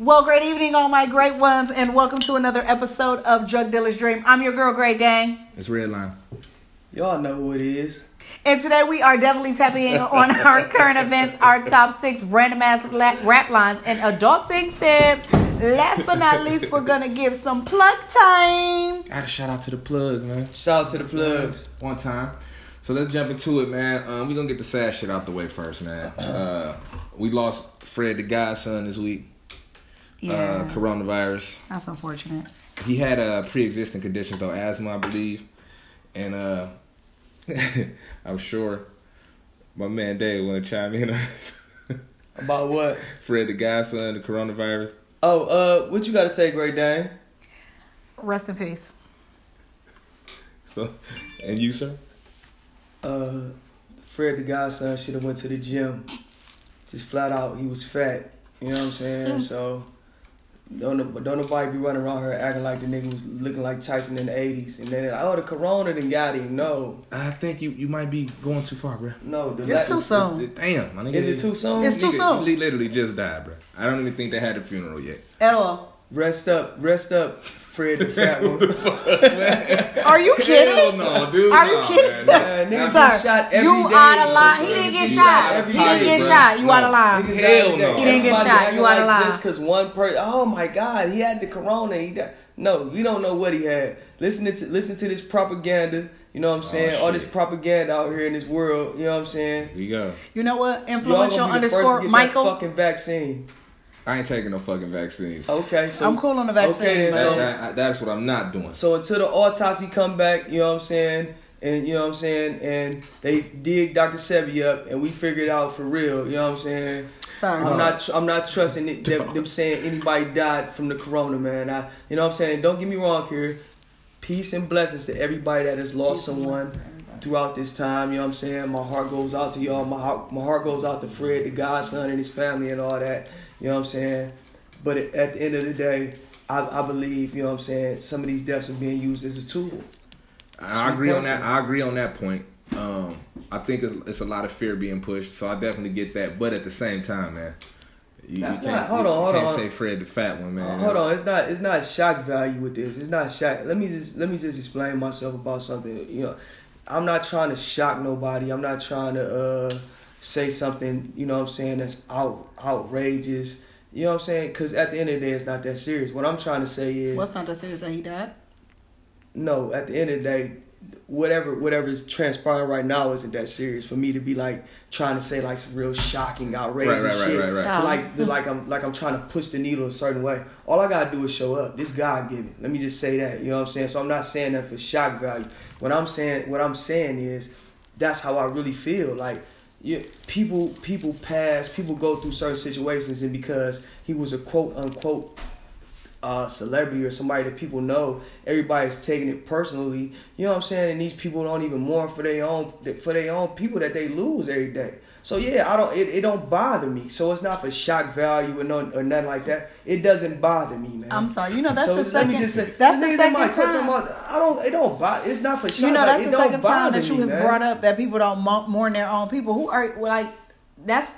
Well, great evening, all my great ones, and welcome to another episode of Drug Dealer's Dream. I'm your girl, Great Dane. It's Redline. Y'all know who it is. And today we are definitely tapping in on our current events, our top six random ass la- rap lines, and adulting tips. Last but not least, we're gonna give some plug time. Gotta shout out to the plugs, man. Shout out to the plugs. One time. So let's jump into it, man. Um, we gonna get the sad shit out the way first, man. Uh, we lost Fred the Godson this week. Yeah, Uh, coronavirus. that's unfortunate. He had a pre-existing condition though, asthma, I believe, and uh, I'm sure my man Dave want to chime in on this. About what? Fred the Godson, the coronavirus. Oh, uh, what you gotta say, Great Dane? Rest in peace. So, and you, sir? Uh, Fred the Godson should have went to the gym. Just flat out, he was fat. You know what I'm saying? so don't don't nobody be running around here acting like the nigga was looking like Tyson in the '80s, and then oh the Corona done got him. No, I think you, you might be going too far, bro. no, the It's too soon. Damn, my nigga. Is it too soon? It's too soon. He literally just died, bro. I don't even think they had a funeral yet. At all. Rest up, rest up, Fred the fat one. Are you kidding? Hell no, dude. Are you Nah, kidding? man. Man, niggas Sir, shot every you day. out of line. He didn't get He shot. every He didn't get bro. shot. You No. out of line. Niggas Hell no. He didn't get shot. You outta like line. Just because one person, oh my God, he had the corona. He died. No, you don't know what he had. Listen to listen to this propaganda. You know what I'm oh, saying? All this Oh, propaganda out here in this world. You know what I'm saying? Here we go. You know what? Influential gonna be the first to underscore Michael. Fucking vaccine. I ain't taking no fucking vaccines. Okay, so I'm cool on the vaccine, Okay, then, That- so that- that's what I'm not doing. So until the autopsy come back, you know what I'm saying, and you know what I'm saying, and they dig Dr. Sebi up, and we figure it out for real. You know what I'm saying? Sorry. I'm not. tr- I'm not trusting it, them, them saying anybody died from the corona, man. I, you know what I'm saying. Don't get me wrong here. Peace and blessings to everybody that has lost someone throughout this time. You know what I'm saying. My heart goes out to y'all. My heart, my heart goes out to Fred, the godson, and his family, and all that. You know what I'm saying. But at the end of the day, I, I believe you know what I'm saying. Some of these deaths are being used as a tool. I agree on that. I agree on that point. Um, I think it's, it's a lot of fear being pushed, so I definitely get that. But at the same time, man, you, That's you not- can't, hold you on, hold can't on. say Fred the fat one, man. Uh, hold on, it's not it's not shock value with this. It's not shock. Let me just let me just explain myself about something. You know, I'm not trying to shock nobody. I'm not trying to uh, say something. You know what I'm saying? That's out outrageous. You know what I'm saying? Because at the end of the day, it's not that serious. What I'm trying to say is What's not the serious that he died? no. At the end of the day, whatever whatever is transpiring right now isn't that serious for me to be like trying to say like some real shocking, outrageous Right, right, right, shit. right, right. To Oh. like to like I'm like I'm trying to push the needle a certain way. All I gotta do is show up. This God given. Let me just say that. You know what I'm saying? So I'm not saying that for shock value. What I'm saying what I'm saying is that's how I really feel. Like yeah, people people pass, people go through certain situations and because he was a quote unquote uh, celebrity or somebody that people know, everybody's taking it personally. You know what I'm saying? And these people don't even mourn for their own for their own people that they lose every day. So yeah, I don't. It, it don't bother me. So it's not for shock value or no or nothing like that. It doesn't bother me, man. I'm sorry. You know that's so the let second. me just say, that's the my second court time. about- I don't. It don't bother. It's not for shock. You know that's value. the second time that you me, have man. brought up that people don't mourn their own people. Who are like that's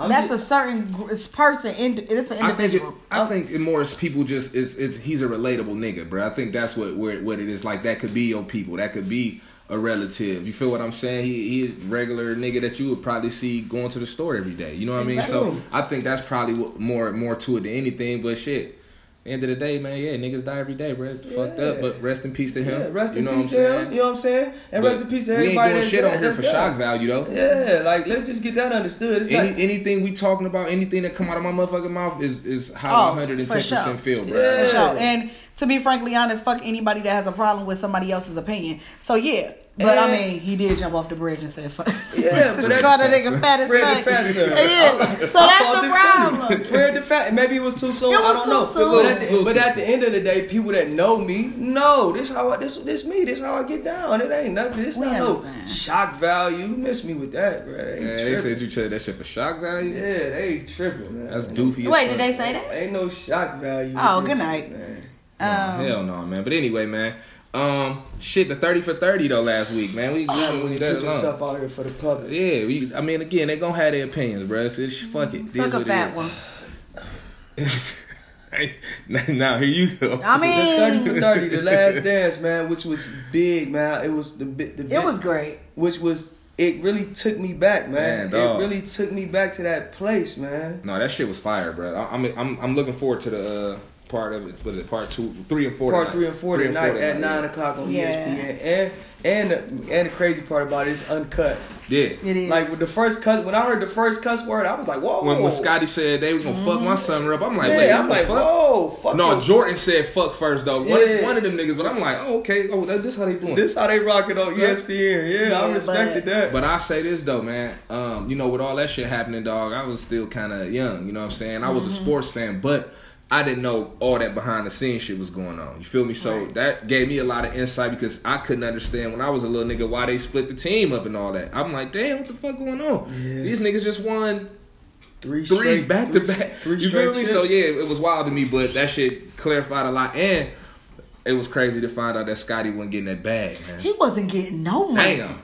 I'm that's just- a certain it's person. Indi- it's an I think it, individual. I think it more is people just it's, it's he's a relatable nigga, bro. I think that's what where, what it is. Like that could be your people. That could be a relative. You feel what I'm saying? He he's regular nigga that you would probably see going to the store every day. You know what I mean? So I think that's probably what, more more to it than anything. But shit. End of the day, man, yeah, niggas die every day, bro. Fucked up, but rest in peace to him. Yeah, rest you in know peace what I'm saying? him. You know what I'm saying? And But rest in peace to everybody. we everybody. ain't doing shit on here for that's shock value though. Yeah, like let's just get that understood. It's Any, like, anything we talking about, anything that come out of my motherfucking mouth is is how Oh, 110 for sure. percent feel, bro. Yeah. For sure. And to be frankly honest, fuck anybody that has a problem with somebody else's opinion. So yeah, but I mean, he did jump off the bridge and said, "Fuck." Yeah, but that- called a nigga fat as fuck. Fat Sir. Yeah. So that's the it problem. Fred. Fred the Fat. Maybe it was too soon. It I don't too know. soon. But, at the, but at the end of the day, people that know me know this how I, this this me. This how I get down. It ain't nothing. This We not no shock value. You miss me with that, bro. They Yeah, they said you said that shit for shock value. yeah, they tripping, man. That's doofy. as Wait, fuck. did they say that? Ain't no shock value. Oh, this good shit, night. man. Oh, Um, hell no, man. But anyway, man. Um, shit, the thirty for thirty though last week, man. We, we, we Put that alone. yourself out here for the public. Yeah, we. I mean, again, they gonna have their opinions, bro. So it's, fuck it. It is Suck a fat is. one. now here you go. I mean, The thirty for thirty, the last dance, man, which was big, man. It was the bit. The it was great. which was it. Really took me back, man. Man, dog. it really took me back to that place, man. no, that shit was fire, bro. I, I'm I'm I'm looking forward to the uh, part of it. Was it part two, three and four? Part tonight. three and four Three and tonight at nine yeah. o'clock on Yeah. ESPN, and and the, and the crazy part about it is uncut. Yeah. It is. Like with the first cuss, when I heard the first cuss word, I was like, "Whoa!" When, when Scotty said they was gonna fuck my summer up, I'm like, yeah, wait, I'm like, fuck? "Whoa, fuck!" No, your- Jordan said fuck first though. One, Yeah. one of them niggas, but I'm like, oh okay, oh that, this how they doing. This how they rock it on ESPN. Yeah, Yeah, I respected but- that. But I say this though, man. Um, you know, with all that shit happening, dog, I was still kind of young. You know what I'm saying? I was Mm-hmm. a sports fan, but I didn't know all that behind the scenes shit was going on. You feel me? So Right. that gave me a lot of insight because I couldn't understand when I was a little nigga why they split the team up and all that. I'm like, damn, what the fuck going on? Yeah. These niggas just won three three straight, back to back. Three You feel straight me? So yeah, it was wild to me, but that shit clarified a lot, and it was crazy to find out that Scotty wasn't getting that bag, man. He wasn't getting no money. Damn,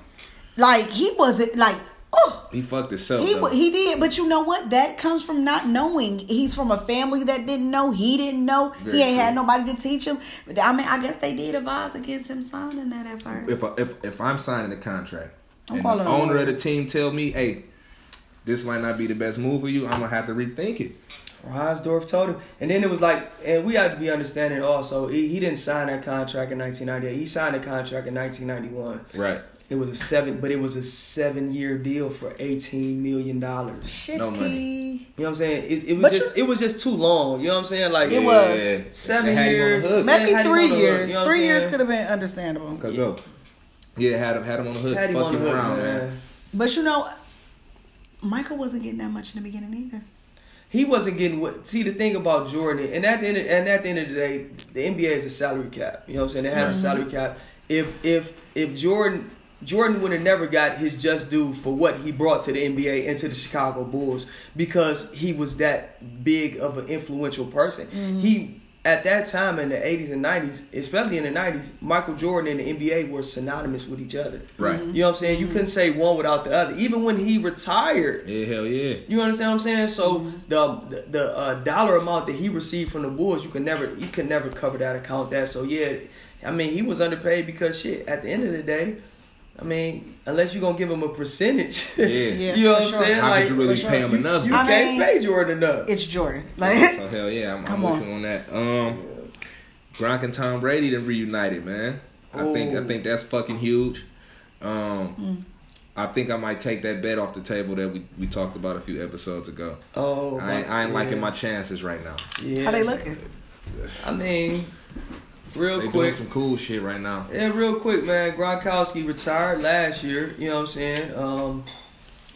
Like he wasn't like oh. he fucked himself. He though. he did, but you know what? That comes from not knowing. He's from a family that didn't know. He didn't know. Very he ain't had nobody to teach him. But I mean, I guess they did advise against him signing that at first. if I, if if I'm signing a contract I'm and the owner along. of the team tell me, hey, this might not be the best move for you, I'm gonna have to rethink it. Reinsdorf told him, and then it was like, and we have to be understanding also. He, he didn't sign that contract in 1998. He signed a contract in 1991. Right. It was a seven, but it was a seven-year deal for 18 million dollars. Shitty. no money. You know what I'm saying? It, it was But just, you- it was just too long. You know what I'm saying? Like It was. seven They had him on the years. hook. Man, Maybe three on the hook, years. you know three years could have been understandable. Cause yo, yeah, had him had him on the hook, Had him on fucking the hook, around, man. man. But you know, Michael wasn't getting that much in the beginning either. He wasn't getting what. See the thing about Jordan, and at the end, of, and at the end of the day, the NBA is a salary cap. You know what I'm saying? It has a mm-hmm. salary cap. If if if Jordan Jordan would have never got his just due for what he brought to the NBA and to the Chicago Bulls because he was that big of an influential person. Mm-hmm. He at that time in the 80s and 90s, especially in the 90s, Michael Jordan and the NBA were synonymous with each other. Right. Mm-hmm. You know what I'm saying? You couldn't say one without the other. Even when he retired, Yeah, hell yeah. you understand what I'm saying? So mm-hmm. the the, the uh, dollar amount that he received from the Bulls, you can never you can never cover that account that. So yeah, I mean he was underpaid because shit. At the end of the day, I mean unless you're gonna give him a percentage, Yeah. Yeah, you know for what I'm sure. saying? How like could you really for sure. pay him enough? you I can't mean- pay Jordan enough. It's Jordan. Like so hell yeah, I'm, I'm Come with on. you on that. Um, Gronk and Tom Brady then reunited, man. I think I Oh. think that's fucking huge. Um, Mm. I think I might take that bet off the table that we, we talked about a few episodes ago. oh, I ain't, I ain't yeah. liking my chances right now. Yeah, how they looking? I mean, real They quick. some cool shit right now. Yeah, real quick, man. Gronkowski retired last year. You know what I'm saying? Um,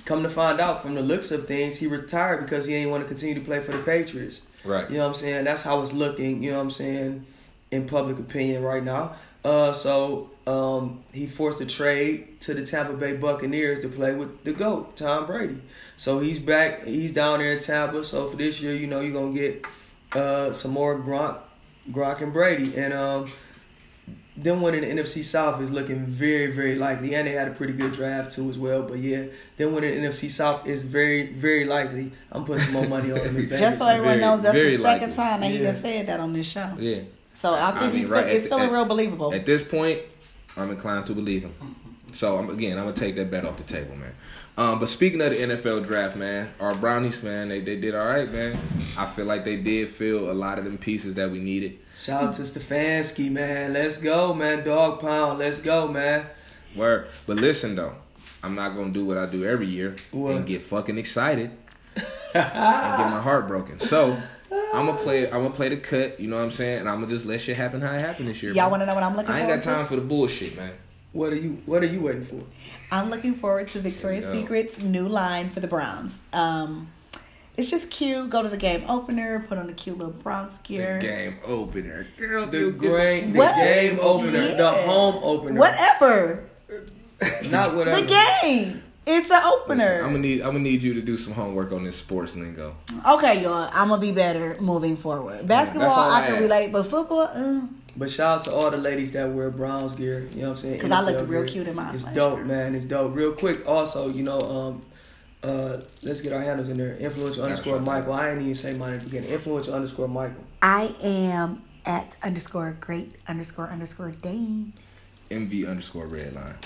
come to find out from the looks of things, he retired because he didn't want to continue to play for the Patriots. Right. You know what I'm saying? That's how it's looking, you know what I'm saying, in public opinion right now. Uh, so um, he forced a trade to the Tampa Bay Buccaneers to play with the GOAT, Tom Brady. So he's back. He's down there in Tampa. So for this year, you know, you're going to get uh, some more Gronk, Gronk and Brady. And um, them winning the NFC South is looking very, very likely. And they had a pretty good draft too as well. But yeah, them winning the NFC South is very, very likely. I'm putting some more money on them. Just so everyone Very- knows, that's the second likely. time that he Yeah. done said that on this show. Yeah. So I think I mean, he's right, it's feeling at- real believable. At this point, I'm inclined to believe him. So I'm, again, I'm gonna take that bet off the table, man. Um, but speaking of the NFL draft, man, our brownies, man, they, they did all right, man. I feel like they did fill a lot of them pieces that we needed. Shout out to Stefanski, man. Let's go, man. Dog pound. Let's go, man. Word. But listen though, I'm not gonna do what I do every year What? and get fucking excited and get my heart broken. So I'm gonna play. I'm gonna play the cut. You know what I'm saying? And I'm gonna just let shit happen how it happened this year. Y'all man. want to know what I'm looking for? I ain't got time for the bullshit, man. What are you What are you waiting for? I'm looking forward to Victoria's There you go. Secret's new line for the Browns. Um, it's just cute. Go to the game opener, put on a cute little Browns The gear. game opener, girl. The you great, the What? game opener, the home opener. Whatever. Not whatever. The game. It's an opener. Listen, I'm gonna need. I'm gonna need you to do some homework on this sports lingo. Okay, y'all. I'm gonna be better moving forward. Basketball, that's all I I can had. relate, but football, uh, But shout out to all the ladies that wear Browns gear. You know what I'm saying? Because I looked real gear. cute in mine It's last dope, year. man. It's dope. Real quick, also, you know, um, Uh, let's get our handles in there. Influential That's underscore right. Michael. I ain't even say mine at the beginning. Influential underscore Michael. I am at underscore great underscore underscore Dane. MV underscore red line.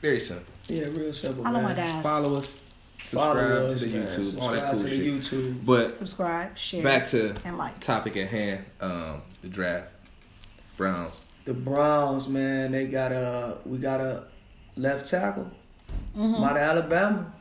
Very simple. Yeah, real simple. Follow man. my guys. Follow us. Subscribe Follow us, to the man. YouTube. All that Subscribe cool to shit. the YouTube. But Subscribe, share, back to and like. topic at hand. Um, the draft. Browns. The Browns, man, they got a we got a left tackle. Mm-hmm. Out of Alabama.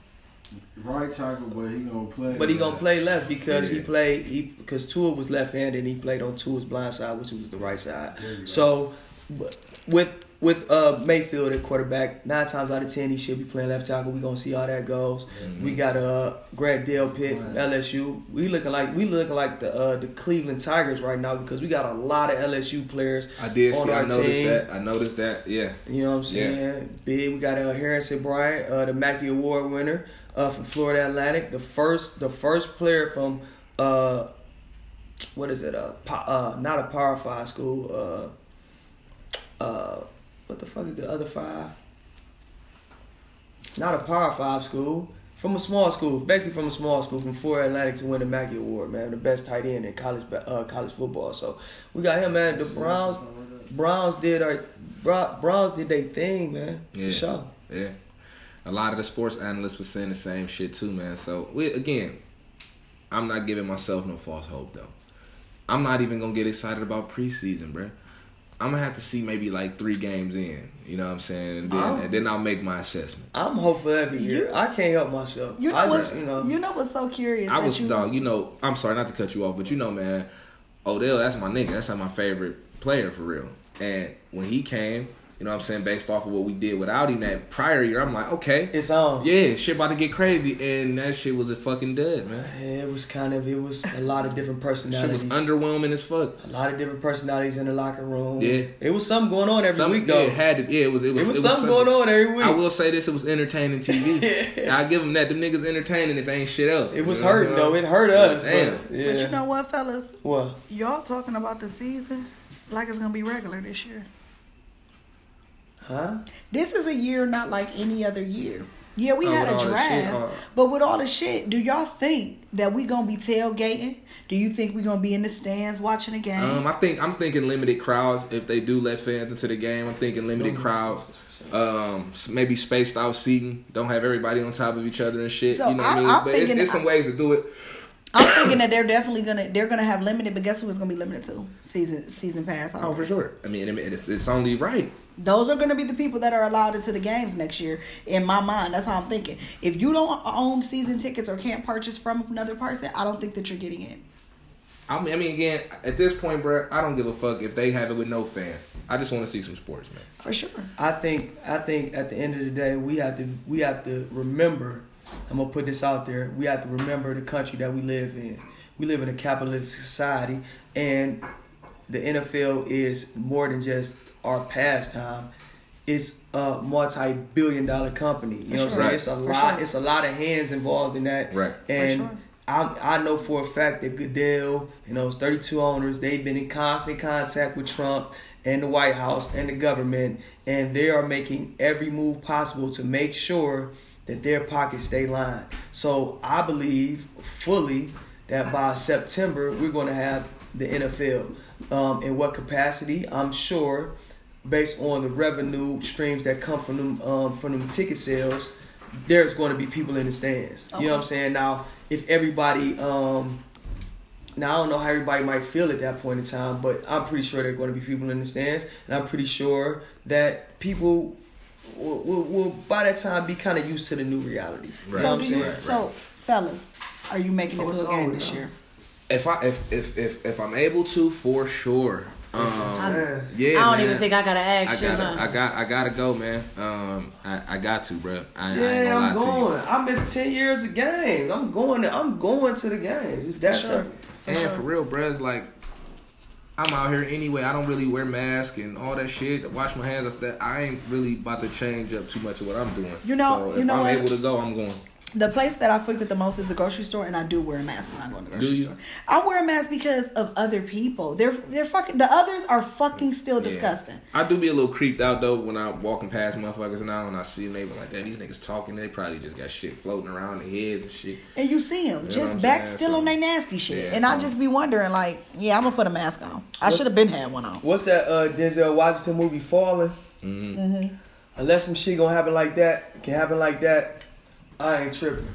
Right tackle, but he gonna play. But he gonna play left because he played he because Tua was left handed and he played on Tua's blind side, which was the right side. There you go. So but with with uh Mayfield at quarterback, nine times out of ten he should be playing left tackle. We gonna see how that goes. Mm-hmm. We got uh Greg Delpit from LSU. We looking like we looking like the uh the Cleveland Tigers right now because we got a lot of LSU players I did on see. I noticed team. that. I noticed that. Yeah. You know what I'm Yeah. saying? Big. We got uh, Harrison Bryant, uh, the Mackey Award winner uh, from Florida Atlantic. The first, the first player from uh, what is it? Uh, po- uh, not a Power Five school. Uh, uh, what the fuck is the other five? Not a Power Five school. From a small school, basically from a small school, from Florida Atlantic to win the Mackey Award, man, the best tight end in college uh, college football. So we got him, man. The Browns, Browns did our Browns did their thing, man. Yeah. For sure. Yeah. A lot of the sports analysts were saying the same shit too, man. So we again, I'm not giving myself no false hope though. I'm not even gonna get excited about preseason, bruh. I'm gonna have to see maybe like three games in. You know what I'm saying? And then, and then I'll make my assessment. I'm hopeful every year. You- I can't help myself. You know I what's just, you know. you know what's so curious I was you dog. You know, I'm sorry not to cut you off, but you know, man, Odell, that's my nigga. That's like my favorite player for real. And when he came, you know what I'm saying, based off of what we did without him that prior year, I'm like, okay, it's on. yeah, shit about to get crazy, and that shit was a fucking dud, man. It was kind of it was a lot of different personalities. Shit was underwhelming as fuck. a lot of different personalities in the locker room. Yeah. It was something going on every Some, week yeah, though. it had to. Yeah, it was. It was, it was something going on every week. I will say this: it was entertaining TV. Yeah. I give them that. Them niggas entertaining if ain't shit else. It was You know hurting though. It hurt us. Damn. But, yeah. But you know what, fellas? what? Y'all talking about the season like it's gonna be regular this year. Huh? This is a year not like any other year. Yeah, we Oh, had a the shit, draft, uh, but with all the shit, do y'all think that we gonna be tailgating? Do you think we gonna be in the stands watching the game? Um, I think I'm thinking limited crowds. If they do let fans into the game, I'm thinking limited crowds. Um, maybe spaced out seating. Don't have everybody on top of each other and shit. So you know I- what I mean? I'm but thinking- it's some ways to do it. I'm thinking that they're definitely gonna they're gonna have limited, but guess who it's gonna be limited to? Season season pass. Oh, for sure. I mean, it's, it's only right. Those are gonna be the people that are allowed into the games next year. In my mind, that's how I'm thinking. If you don't own season tickets or can't purchase from another person, I don't think that you're getting in. I mean, I mean, again, at this point, bro, I don't give a fuck if they have it with no fans. I just want to see some sports, man. For sure. I think I think at the end of the day we have to we have to remember I'm gonna put this out there. We have to remember the country that we live in. We live in a capitalist society and the NFL is more than just our pastime. It's a multi billion dollar company. You know what I'm saying? Right. It's a For lot sure. it's a lot of hands involved in that. Right. And sure. I I know for a fact that Goodell and those 32 owners, they've been in constant contact with Trump and the White House and the government, and they are making every move possible to make sure that their pockets stay lined. So I believe fully that by September we're going to have the NFL. Um, in what capacity? I'm sure, based on the revenue streams that come from them um, from them ticket sales, there's going to be people in the stands. You know what I'm saying? Now, if everybody, um, now I don't know how everybody might feel at that point in time, but I'm pretty sure there are going to be people in the stands, and I'm pretty sure that people will, will, will by that time be kind of used to the new reality. You know So what I'm do saying? you, so fellas, are you making it Oh, to it's a game this year? If I if if if, if I'm able to, for sure. Um, yeah, I don't man. even think I gotta ask you. gotta, huh? I got, I gotta go, man. Um, I, I got to, bro. I, I ain't Yeah, gonna I'm lie to you. going. I missed ten years of games. I'm going. To, I'm going to the games. It's that Sure. simple. And for real, bruh, it's like I'm out here anyway. I don't really wear mask and all that shit. Wash my hands. That's that. I ain't really about to change up too much of what I'm doing. You know- so you if know I'm what? able to go, I'm going. The place that I frequent the most is the grocery store, and I do wear a mask when I go in the grocery Do you? store. I wear a mask because of other people. They're they're fucking. The others are fucking still Yeah. disgusting. I do be a little creeped out though when I'm walking past motherfuckers now and I see them. They be like, "Damn, these niggas talking. They probably just got shit floating around their heads and shit." And you see them what just back saying? still So- on their nasty shit, Yeah, and I just be wondering, like, yeah, I'm gonna put a mask on. I should have been had one on. What's that uh, Denzel Washington movie, Falling? Mm-hmm. Unless some shit gonna happen like that, can happen like that, I ain't tripping.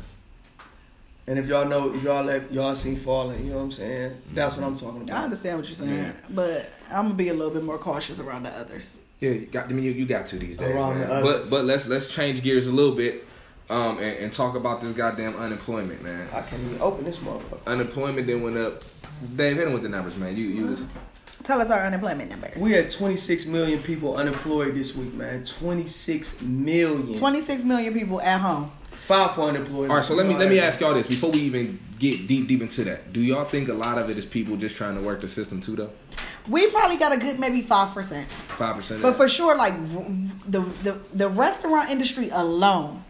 And if y'all know, if y'all let y'all seen Falling, you know what I'm saying? That's what I'm talking about. I understand what you're saying, Yeah. but I'm gonna be a little bit more cautious around the others. Yeah, you got. I mean, you, you got to these days, Around man. the But but let's let's change gears a little bit, um, and, and talk about this goddamn unemployment, man. I can't even open this motherfucker. Unemployment then went up. Dave, hit him with the numbers, man. You you was Tell us our unemployment numbers. We had 26 million people unemployed this week, man. 26 million. 26 million people at home. Five for unemployment. all right. So let me let me ask y'all this before we even get deep deep into that. Do y'all think a lot of it is people just trying to work the system too, though? We probably got a good maybe five percent, Five percent. but for sure, like the the the restaurant industry alone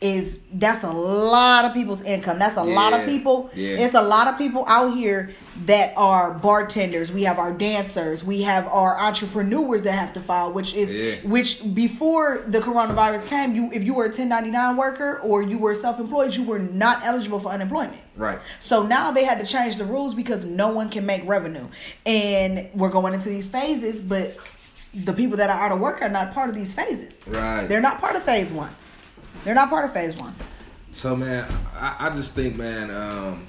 is that's a lot of people's income. That's a lot of people. yeah. It's a lot of people out here that are bartenders. We have our dancers. We have our entrepreneurs that have to file, which is Yeah. which before the coronavirus came, you if you were a 1099 worker or you were self-employed, you were not eligible for unemployment. right. So now they had to change the rules because no one can make revenue. And we're going into these phases, but the people that are out of work are not part of these phases. Right. They're not part of phase one. They're not part of phase one. So man, I, I just think man, um,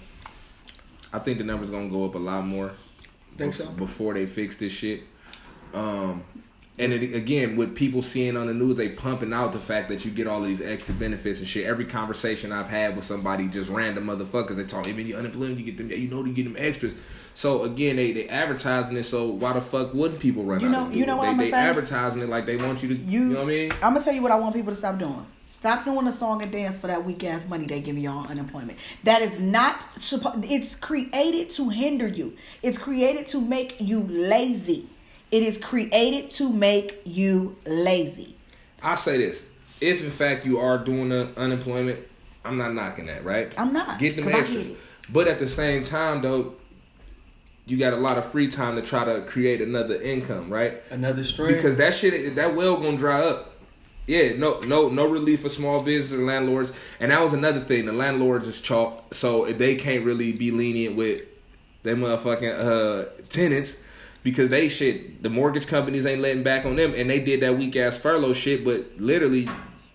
I think the numbers gonna go up a lot more. Think bef- so? Before they fix this shit. Um, and it, again, with people seeing on the news, they pumping out the fact that you get all of these extra benefits and shit. Every conversation I've had with somebody, just random motherfuckers, they talk, even you unemployment, you get them, you know, you get them extras. So again, they they advertising it. So why the fuck wouldn't people run You out? know- do you know what they, I'ma they say? advertising it like they want you to. You, You, know what I mean? I'm gonna tell you what I want people to stop doing. Stop doing a song and dance for that weak ass money they give you on unemployment. That is not. It's created to hinder you. It's created to make you lazy. It is created to make you lazy. I say this: if in fact you are doing the unemployment, I'm not knocking that, right? I'm not, Get them extras, but at the same time, though, you got a lot of free time to try to create another income, right? Another string. Because that shit, that well gonna dry up. Yeah, no, no, no relief for small business or landlords, and that was another thing. The landlords is chalk, so they can't really be lenient with them motherfucking uh, tenants because they shit. The mortgage companies ain't letting back on them, and they did that weak ass furlough shit. But literally,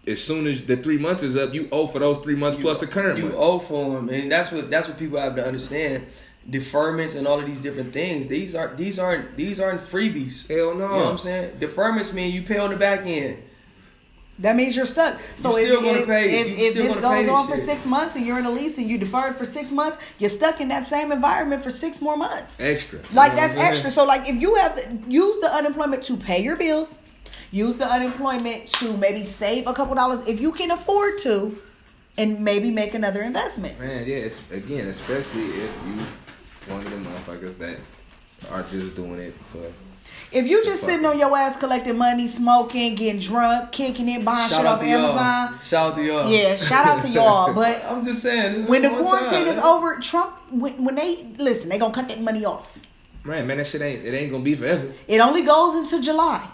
as soon as the three months is up, you owe for those three months plus the current you month. owe for them, and that's what that's what people have to understand. Deferments and all of these different things. These are these aren't these aren't freebies. Hell no. You know what I'm saying? Deferments mean you pay on the back end. That means you're stuck. So You if, still gonna if, pay- if, if still this gonna goes this on for shit. six months and you're in a lease and you deferred for six months, you're stuck in that same environment for six more months. Extra, Like You know that's what I'm saying? extra. So like if you have to use the unemployment to pay your bills, use the unemployment to maybe save a couple dollars if you can afford to, and maybe make another investment. Man, yeah, it's, again, especially if you one of the motherfuckers that are just doing it for. If you just sitting on your ass collecting money, smoking, getting drunk, kicking it, buying shit off to y'all. Amazon. Shout out to y'all. Yeah, shout out to y'all. But I'm just saying. when the quarantine time. is over, Trump when, when they listen, they gonna cut that money off. Man, man, that shit ain't it ain't gonna be forever. It only goes until July.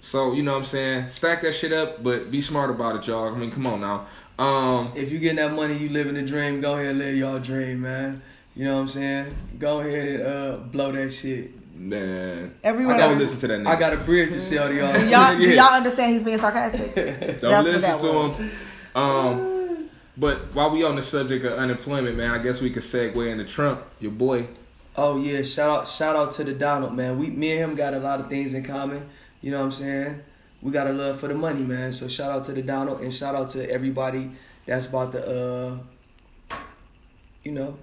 So you know what I'm saying? Stack that shit up, but be smart about it, y'all. I mean, come on now. Um, If you getting that money, you living the dream. Go ahead, and live y'all dream, man. You know what I'm saying? Go ahead and uh, blow that shit. man, Everyone I don't listen to that. Nigga. I got a bridge to sell to y'all. Do y'all, do y'all understand he's being sarcastic? Don't That's listen to was. him. Um, but while we on the subject of unemployment, man, I guess we could segue into Trump, your boy. Oh yeah, shout out shout out to the Donald man. We me and him got a lot of things in common. You know what I'm saying? We got a love for the money, man. So shout out to the Donald and shout out to everybody that's about to uh you know,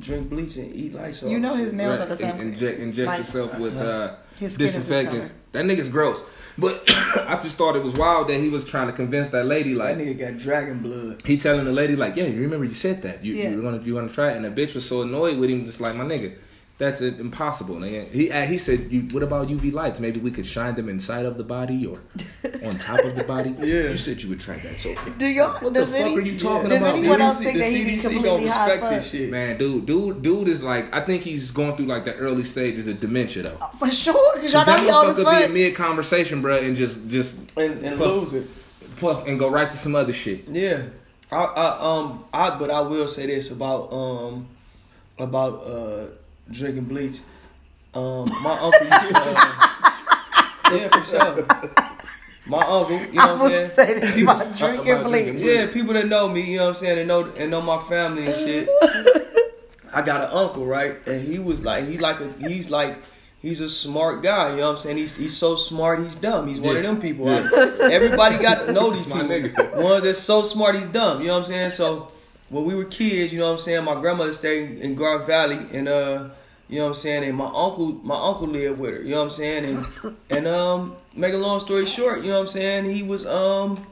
drink bleach and eat lights. You know his nails are the same. in- Inject, inject Like, yourself with uh, His skin is his disinfectants. That nigga's gross. But I just thought it was wild that he was trying to convince that lady, like That like, nigga got dragon blood. he telling the lady, like, yeah, you remember you said that. You, Yeah. you were gonna you gonna try it. And the bitch was so annoyed with him, just like, my nigga, That's uh, impossible. nigga. He uh, he said, you, "What about UV lights? Maybe we could shine them inside of the body or on top of the body." Yeah. you said you would try that. So Do y'all? What the does fuck any, are you talking does about? anyone else think that he be the CDC don't completely high as respect this fuck? shit. man, dude, dude, dude is like, I think he's going through like the early stages of dementia though. For sure, because y'all know that he old as motherfucker be fuck. in mid conversation, bro, and just just and, and Fuck. lose it. pluck and go right to some other shit. Yeah, I, I um I but I will say this about um about uh drinking bleach. Um, my uncle. uh, yeah, for sure. My uncle, you know I what I'm saying? say this about drinking About drinking bleach. bleach. Yeah, people that know me, you know what I'm saying, and know and know my family and shit. I got an uncle, right? And he was like he like a he's like he's a smart guy, you know what I'm saying? He's he's so smart he's dumb. He's one of them people. Yeah. I- everybody got to know these My people. nigga. One that's so smart he's dumb, you know what I'm saying? So when we were kids, you know what I'm saying, my grandmother stayed in Garden Valley and uh you know what I'm saying, and my uncle my uncle lived with her, you know what I'm saying? And and um make a long story short, you know what I'm saying, he was um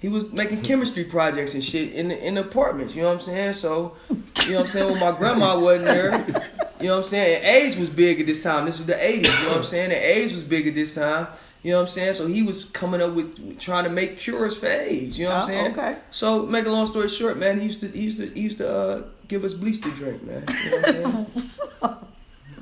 he was making chemistry projects and shit in the, in the apartments. You know what I'm saying? So, you know what I'm saying? When my grandma wasn't there, you know what I'm saying? And AIDS was big at this time. This was the 80s. You know what I'm saying? And AIDS was big at this time. You know what I'm saying? So he was coming up with trying to make cures for AIDS. You know what I'm Oh, saying? okay. So, make a long story short, man, he used to he used to he used to uh, give us bleach to drink, man. You know what I'm saying?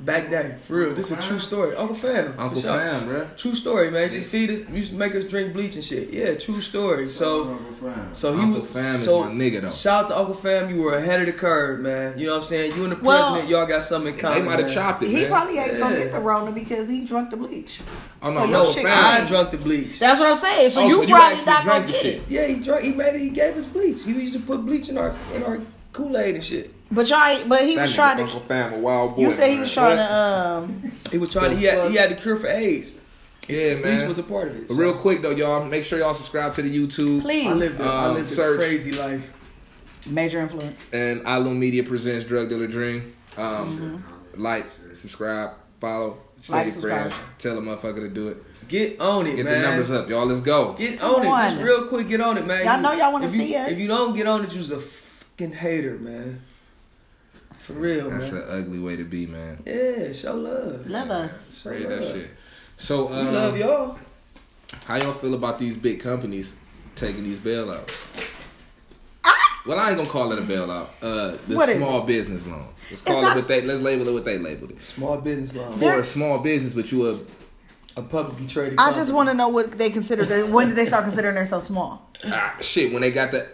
Back then, for real. This is a true story. Uncle Fam. for Uncle sure. Fam, bro. True story, man. He used feed us, used to make us drink bleach and shit. Yeah, true story. So. Uncle Fam. So he Uncle was Fam is so my nigga, though. Shout out to Uncle Fam, you were ahead of the curve, man. You know what I'm saying? You and the Well, president, y'all got something in common. They might have chopped it, He man. probably ain't gonna get the Rona because he drunk the bleach. oh so no, your no, fam. I drunk the bleach. That's what I'm saying. So Oh, you so probably actually not gonna get it. Yeah, he drank. He made it. He gave us bleach. He used to put bleach in our in our Kool Aid and shit. But y'all, ain't- but he That was trying to. Uncle Fam, a wild boy. You said he was trying to. Um, He was trying. to, he had he had the cure for AIDS. Yeah, man. man. was a part of it. But so. real quick though, y'all, make sure y'all subscribe to the YouTube. please, I lived. A, I Um, lived a crazy life. major influence. And Alum Media presents Drug Dealer Dream. Um, Mm-hmm. Like, subscribe, follow, tell Like, your friends, subscribe. tell a motherfucker to do it. Get on it, Get man. the numbers up, y'all. Let's go. Get Come on it. Just real quick, get on it, man. Y'all know y'all wanna if you- see us. If you don't get on it, you's a fucking hater, man. For real, That's man. an ugly way to be, man. Yeah, show love. Love us. Show love. that shit. So, We um, love y'all. how y'all feel about these big companies taking these bailouts? Well, I ain't gonna call it a bailout. Uh, the What is small business loan. Let's call not- it what they. Let's label it what they labeled it. Small business loan. For They're- a small business, but you a A publicly traded. I company. just want to know what they consider. The, when did they start considering themselves small? ah, shit when they got the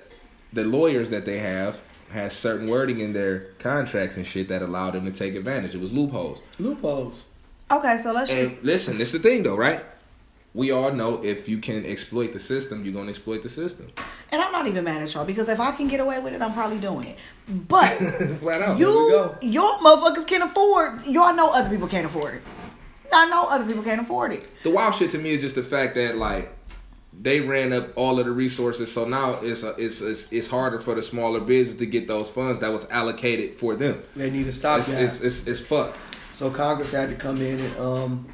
the lawyers that they have has certain wording in their contracts and shit that allowed them to take advantage. It was loopholes. loopholes. Okay, so let's And just. listen, this is the thing though, right? We all know if you can exploit the system, you're gonna exploit the system. And I'm not even mad at y'all because if I can get away with it, I'm probably doing it. But Flat out. you, we your motherfuckers can't afford. Y'all know other people can't afford it. I know other people can't afford it. the wild shit to me is just the fact that like they ran up all of the resources, so now it's a, it's, it's it's harder for the smaller business to get those funds that was allocated for them. They need a It's it's, it's, it's fucked. So Congress had to come in and um,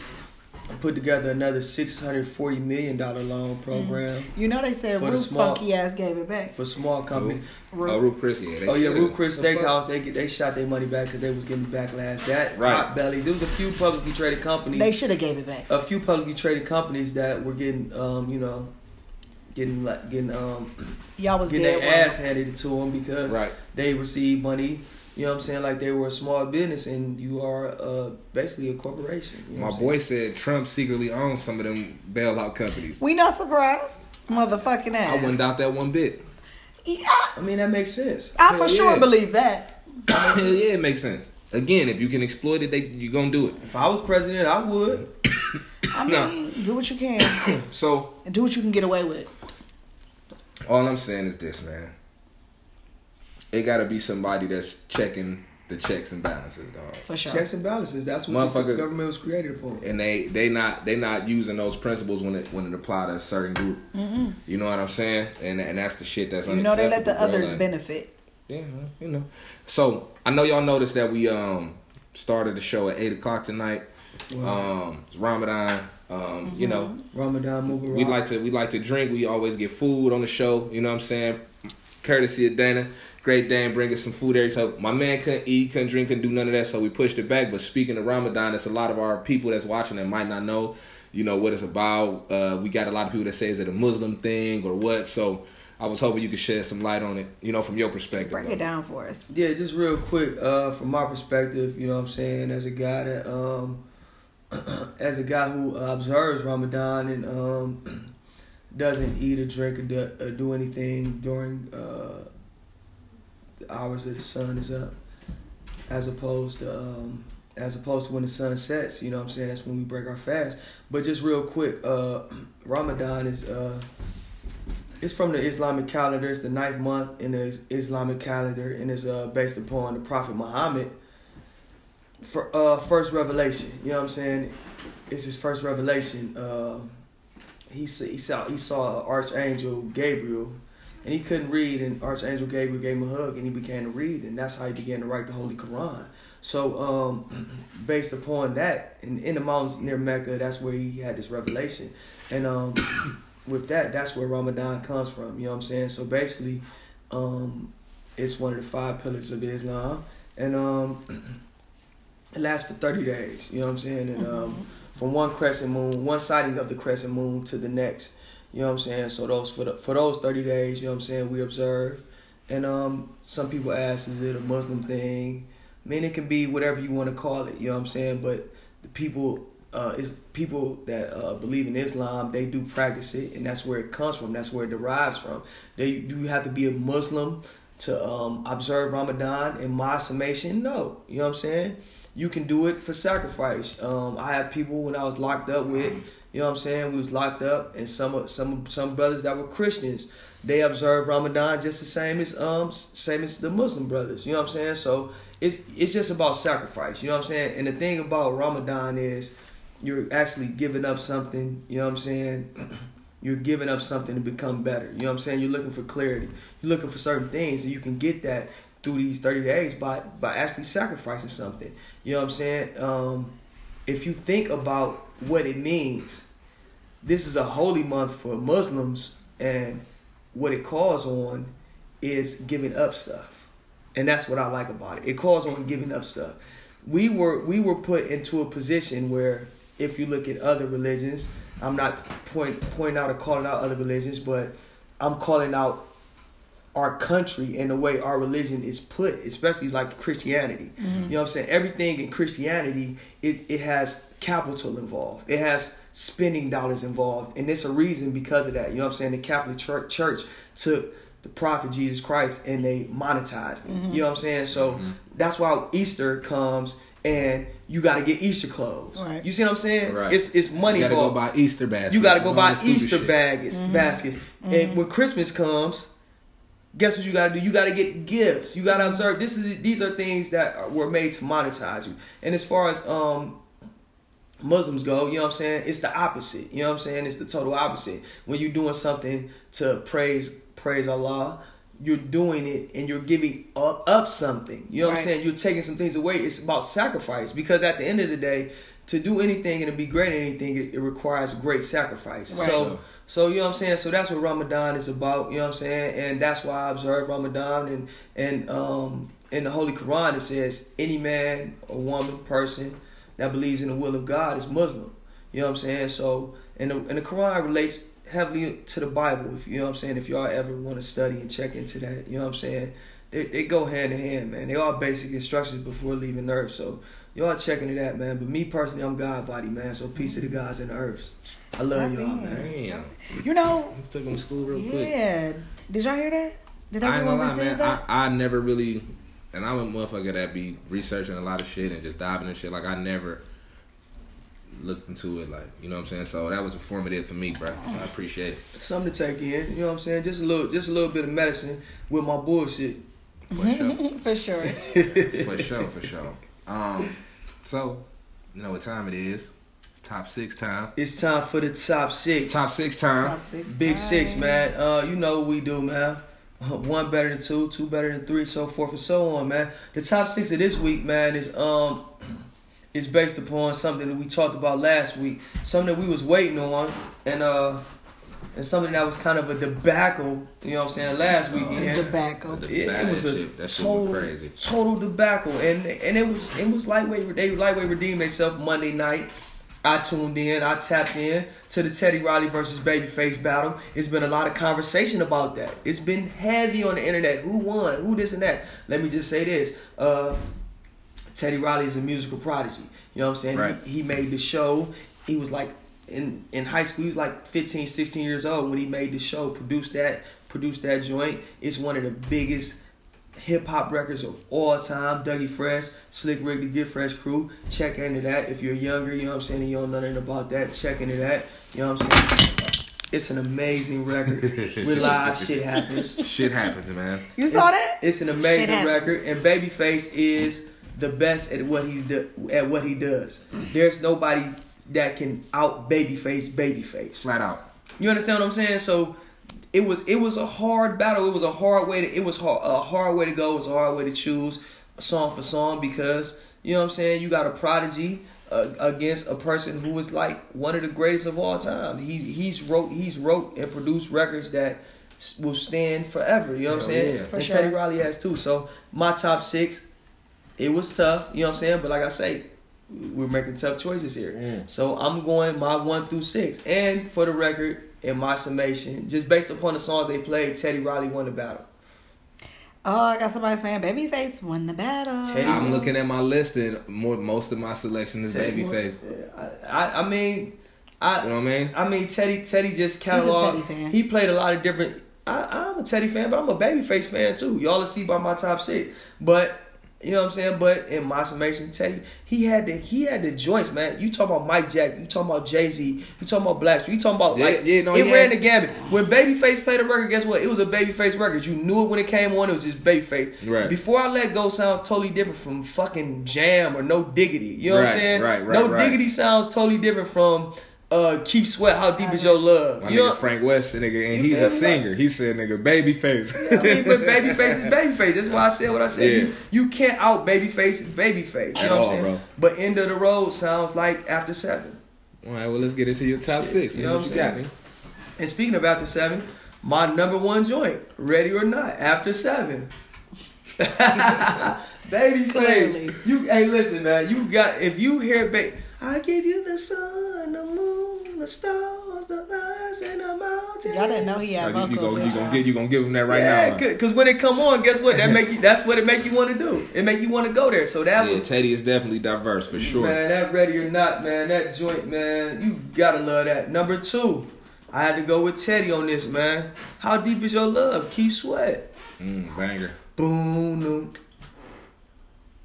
put together another six hundred forty million dollar loan program You know they said For the Ruth small- funky ass gave it back. for small companies. Ruth. Oh, Ruth Chris, yeah. they Oh yeah, should've. Chris Steakhouse. They get they shot their money back because they was getting backlash. That Right. Hot Bellies. There was a few publicly traded companies. They should have gave it back. a few publicly traded companies that were getting um, you know getting like getting um Y'all was getting dead. their wrong. ass handed to them because Right. they received money. You know what I'm saying? Like they were a small business and you are uh, basically a corporation. You know My boy said Trump secretly owns some of them bailout companies. We not surprised, motherfucking ass. I wouldn't doubt that one bit. Yeah. I mean, that makes sense. I for Hell sure believe that. Hell yeah, it makes sense. Again, if you can exploit it, they you're gonna do it. If I was president, I would. I No. mean, do what you can So and do what you can get away with. all I'm saying is this, man. It gotta be somebody that's checking the checks and balances, dog. For sure. Checks and balances. That's what the Motherfuckers- government was created for. And they they not they not using those principles when it when it apply to a certain group. You know what I'm saying? And and that's the shit that's You know they let the bro. others Like, benefit. Yeah, you know. So I know y'all noticed that we um started the show at eight o'clock tonight. Um, it's Ramadan. Um, you know, Ramadan moving. we like to we like to drink. We always get food on the show. You know what I'm saying? Courtesy of Dana. Great Dane bringing some food there. So my man couldn't eat, couldn't drink, couldn't do none of that. So we pushed it back. But speaking of Ramadan, it's a lot of our people that's watching that might not know, you know, what it's about. Uh, we got a lot of people that say is it a Muslim thing or what. So I was hoping you could shed some light on it, you know, from your perspective. Break though. it down for us. Yeah, just real quick, uh, from my perspective, you know what I'm saying, as a guy that, um, as a guy who uh, observes Ramadan and um, doesn't eat or drink or do, or do anything during uh, the hours that the sun is up, as opposed to um, as opposed to when the sun sets, you know what I'm saying, that's when we break our fast. But just real quick, uh, Ramadan is uh, it's from the Islamic calendar. It's the ninth month in the Islamic calendar, and it's uh, based upon the Prophet Muhammad. For uh, first revelation, you know what I'm saying? It's his first revelation. Uh, he saw he saw Archangel Gabriel, and he couldn't read, and Archangel Gabriel gave him a hug, and he began to read, and that's how he began to write the Holy Quran. So, um, based upon that, in, in the mountains near Mecca, that's where he had this revelation, and um, with that, that's where Ramadan comes from. You know what I'm saying? So basically, um, it's one of the five pillars of Islam, and um, it lasts for 30 days. You know what I'm saying? And um, from one crescent moon, one sighting of the crescent moon to the next. You know what I'm saying? So those for the, for those 30 days, you know what I'm saying? We observe, and um, some people ask, is it a Muslim thing? I mean, it can be whatever you want to call it. You know what I'm saying? But the people uh, is people that uh, believe in Islam. They do practice it, and that's where it comes from. That's where it derives from. They do you have to be a Muslim to um, observe Ramadan? In my summation, no. You know what I'm saying? You can do it for sacrifice. Um, I have people when I was locked up with. You know what I'm saying? We was locked up, and some some some brothers that were Christians, they observe Ramadan just the same as um same as the Muslim brothers. You know what I'm saying? So it's it's just about sacrifice. You know what I'm saying? And the thing about Ramadan is you're actually giving up something, you know what I'm saying? You're giving up something to become better. You know what I'm saying? You're looking for clarity. You're looking for certain things, and you can get that through these 30 days by by actually sacrificing something. You know what I'm saying? Um, if you think about what it means, this is a holy month for Muslims, and what it calls on is giving up stuff, and that's what I like about it. It calls on giving up stuff. We were we were put into a position where, if you look at other religions, I'm not point pointing out or calling out other religions, but I'm calling out our country and the way our religion is put, especially like Christianity. Mm-hmm. You know what I'm saying? Everything in Christianity, it, it has capital involved. It has spending dollars involved. And it's a reason because of that. You know what I'm saying? The Catholic Church, Church took the prophet Jesus Christ and they monetized it. Mm-hmm. You know what I'm saying? So mm-hmm. that's why Easter comes and you got to get Easter clothes. Right. You see what I'm saying? Right. It's it's money You gotta go buy Easter baskets. You got to go buy that stupid Easter shit. baskets, mm-hmm. baskets. And when Christmas comes, guess what you got to do? You got to get gifts. You got to observe. This is these are things that were made to monetize you. And as far as um Muslims go, you know what I'm saying? It's the opposite. You know what I'm saying? It's the total opposite. When you're doing something to praise praise Allah, you're doing it and you're giving up, up something. You know what I'm saying? You're taking some things away. It's about sacrifice because at the end of the day, to do anything and to be great at anything, it, it requires great sacrifice. Right. So, so you know what I'm saying. So that's what Ramadan is about. You know what I'm saying, and that's why I observe Ramadan and and um in the Holy Quran it says any man or woman person that believes in the will of God is Muslim. You know what I'm saying. So and the, and the Quran relates heavily to the Bible. If you know what I'm saying. If y'all ever want to study and check into that, you know what I'm saying. They, they go hand in hand, man. They all basic instructions before leaving Earth. So y'all check into that, man. But me personally, I'm God body, man. So peace to the gods and the earths. I love Tap y'all, in. man. Damn. You know, Let's take them to school real quick. yeah. Did y'all hear that? Did I ain't everyone gonna lie, man. that? I, I never really, and I'm a motherfucker that be researching a lot of shit and just diving in shit. Like I never looked into it, like you know what I'm saying. So that was informative for me, bro. So I appreciate it. Something to take in. You know what I'm saying? Just a little, just a little bit of medicine with my bullshit. For sure, For sure. for sure, for sure. Um, so you know what time it is? It's top six time. It's time for the top six. It's top six time. Top six. Big six, man. Uh, you know what we do, man. One better than two, two better than three, so forth and so on, man. The top six of this week, man, is um is based upon something that we talked about last week, something that we was waiting on, and uh and something that was kind of a debacle. You know what I'm saying? Last weekend, Tobacco. it, it was a shit. That shit was total, crazy. total debacle, and and it was it was lightweight. They lightweight redeemed themselves Monday night. I tuned in, I tapped in to the Teddy Riley versus Babyface battle. It's been a lot of conversation about that. It's been heavy on the internet. Who won? Who this and that? Let me just say this. Uh, Teddy Riley is a musical prodigy. You know what I'm saying? Right. He, he made the show. He was like in in high school. He was like 15, 16 years old when he made the show. Produced that. Produced that joint. It's one of the biggest hip hop records of all time. Dougie Fresh, Slick Rick, the Get Fresh crew. Check into that. If you're younger, you know what I'm saying, and you don't know nothing about that, check into that. You know what I'm saying? It's an amazing record. Realize shit happens. Shit happens, man. You saw that? It's an amazing record, and Babyface is the best at what he's do, at what he does. There's nobody that can out Babyface Babyface. Flat out. You understand what I'm saying? So it was it was a hard battle. It was a hard way to it was hard, a hard way to go. It was a hard way to choose song for song because you know what I'm saying. You got a prodigy uh, against a person who is like one of the greatest of all time. He he's wrote he's wrote and produced records that will stand forever. You know what I'm saying? yeah. For and sure. Teddy Riley has too. So my top six, it was tough. You know what I'm saying? But like I say, we're making tough choices here. Mm. So I'm going my one through six. And for the record, in my summation, just based upon the songs they played, Teddy Riley won the battle. Oh, I got somebody saying Babyface won the battle. Teddy- I'm looking at my list and more most of my selection is Teddy won- Babyface. Yeah, I, I, I mean, I, You know what I mean? I mean Teddy. Teddy just a cataloged. Teddy fan. He played a lot of different. I, I'm a Teddy fan, but I'm a Babyface fan too. Y'all will see by my top six. But you know what I'm saying. But in my summation, Teddy, he had the he had the joints, man. You talking about Mike Jack? You talking about Jay Z? You talking about Black? You talking about Yeah, like yeah, no, it ran the gambit. When Babyface played the record, guess what? It was a Babyface record. You knew it when it came on. It was just Babyface. Right. Before I let go sounds totally different from fucking Jam or No Diggity. You know what I'm saying? right, right, No right. Diggity sounds totally different from uh, Keith Sweat. How deep is your love? My You know- nigga Frank West, nigga, and You he's a singer. He said, nigga, Babyface. I mean, but babyface is babyface. That's why I said what I said. Yeah. You, you can't out babyface is babyface. You At know what all, I'm saying? bro. But end of the road sounds like after seven. All right, well, let's get into your top six. You know what I'm you got, saying? And speaking of after seven, my number one joint, ready or not, after seven. Babyface. Clearly. You hey listen, man, you got if you hear ba- I give you the sun, the moon, the stars, the lights, and the mountains. Y'all didn't know he had Oh, you, you gonna, you gonna y'all? get you gonna give him that right now. yeah, because when it come on, guess what? That make you. That's what it make you want to do. It make you want to go there. So that Yeah, was Teddy is definitely diverse for sure. Man, that ready or not, man, that joint, man, you gotta love that. Number two, I had to go with Teddy on this, man. How deep is your love? Keith Sweat. Mm, banger. Boom, doom,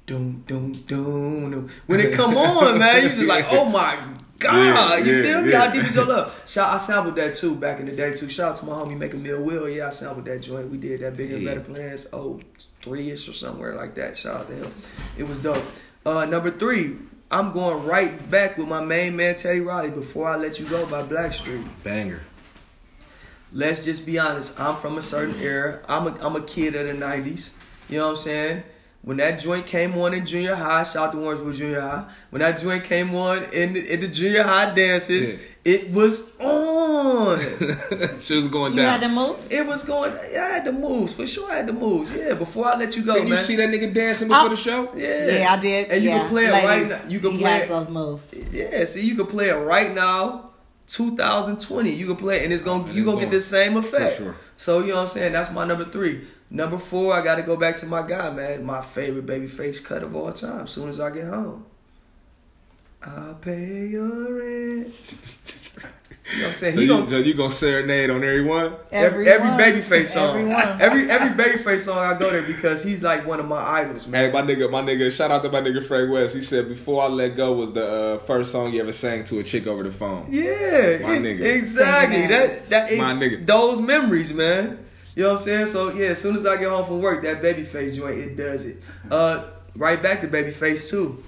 doom, doom, doom, doom. When it come on, man, you just like, oh my god, Yeah, you yeah, feel me? yeah. How deep is your love? Shout, I sampled that too back in the day too. Shout out to my homie Make a Mill Will. Yeah, I sampled that joint. We did that bigger, better plans. Oh, three ish or somewhere like that. Shout out to him. It was dope. Uh, number three, I'm going right back with my main man Teddy Riley. Before I let you go by Blackstreet. Banger. Let's just be honest. I'm from a certain era. I'm a I'm a kid of the '90s. You know what I'm saying? When that joint came on in junior high, shout out to Warrensville Junior High. When that joint came on in the, in the junior high dances, Yeah. it was on. she was going down. You had the moves? it was going. Yeah, I had the moves for sure. I had the moves. Yeah. Before I let you go, Did you see that nigga dancing before Oh. the show? Yeah. Yeah, I did. And you yeah. can play it Ladies, right now. You can he play has it. those moves. Yeah, see, you can play it right now, 2020. You can play it, and it's gonna oh, And you it's gonna get the same effect. sure. So you know what I'm saying? That's my number three. Number four, I got to go back to my guy, man. My favorite baby face cut of all time. As Soon as I get home, I'll pay your rent. You know what I'm saying? So he you, gonna so you gonna serenade on everyone? every, every Everyone. babyface song. Everyone. Every every babyface song I go there because he's like one of my idols, man. Hey, my nigga, my nigga, shout out to my nigga Frank West. He said, "Before I let go" was the uh, first song he ever sang to a chick over the phone. Yeah, My nigga. exactly. Singing That that it- My nigga. Those memories, man. You know what I'm saying? So yeah, as soon as I get home from work, that babyface joint it does it. Uh, right back to babyface too.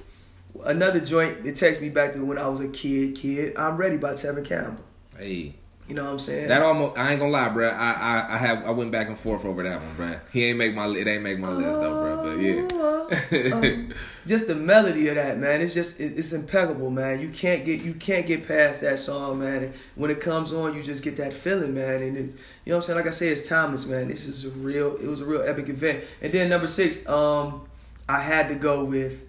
Another joint it takes me back to when I was a kid. Kid, I'm ready by Tevin Campbell. Hey, You know what I'm saying? that almost. I ain't gonna lie, bruh. I, I, I have. I went back and forth over that one, bruh. He ain't make my. It ain't make my list though, bruh. But yeah, uh, just the melody of that man. It's just it, it's impeccable, man. You can't get you can't get past that song, man. And when it comes on, you just get that feeling, man. And it, you know what I'm saying? Like I say, it's timeless, man. This is a real. It was a real epic event. And then number six, um, I had to go with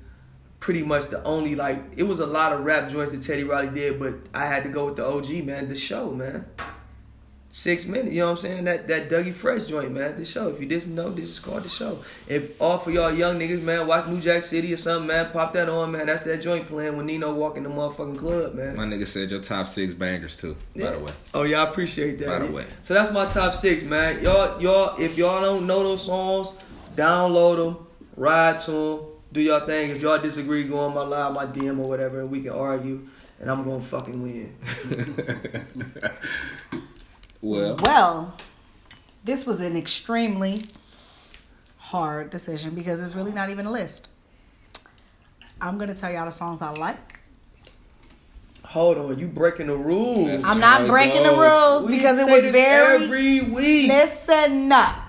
pretty much the only like it was a lot of rap joints that Teddy Riley did, but I had to go with the OG man, the show, man. Six minutes, you know what I'm saying? That that Dougie Fresh joint, man. The show. If you didn't know, this is called the show. If all for y'all young niggas, man, watch New Jack City or something, man, pop that on, man. That's that joint playing when Nino walk in the motherfucking club, man. My nigga said your top six bangers too. By the way, Oh yeah, I appreciate that. By the way. So that's my top six, man. Y'all, y'all, if y'all don't know those songs, download them, ride to them, do y'all thing. If y'all disagree, go on my live, my DM or whatever, and we can argue. And I'm gonna fucking win. well, Well, this was an extremely hard decision because it's really not even a list. I'm gonna tell y'all the songs I like. Hold on, you breaking the rules. That's I'm not it breaking the rules We because it was this very. every week. Listen up.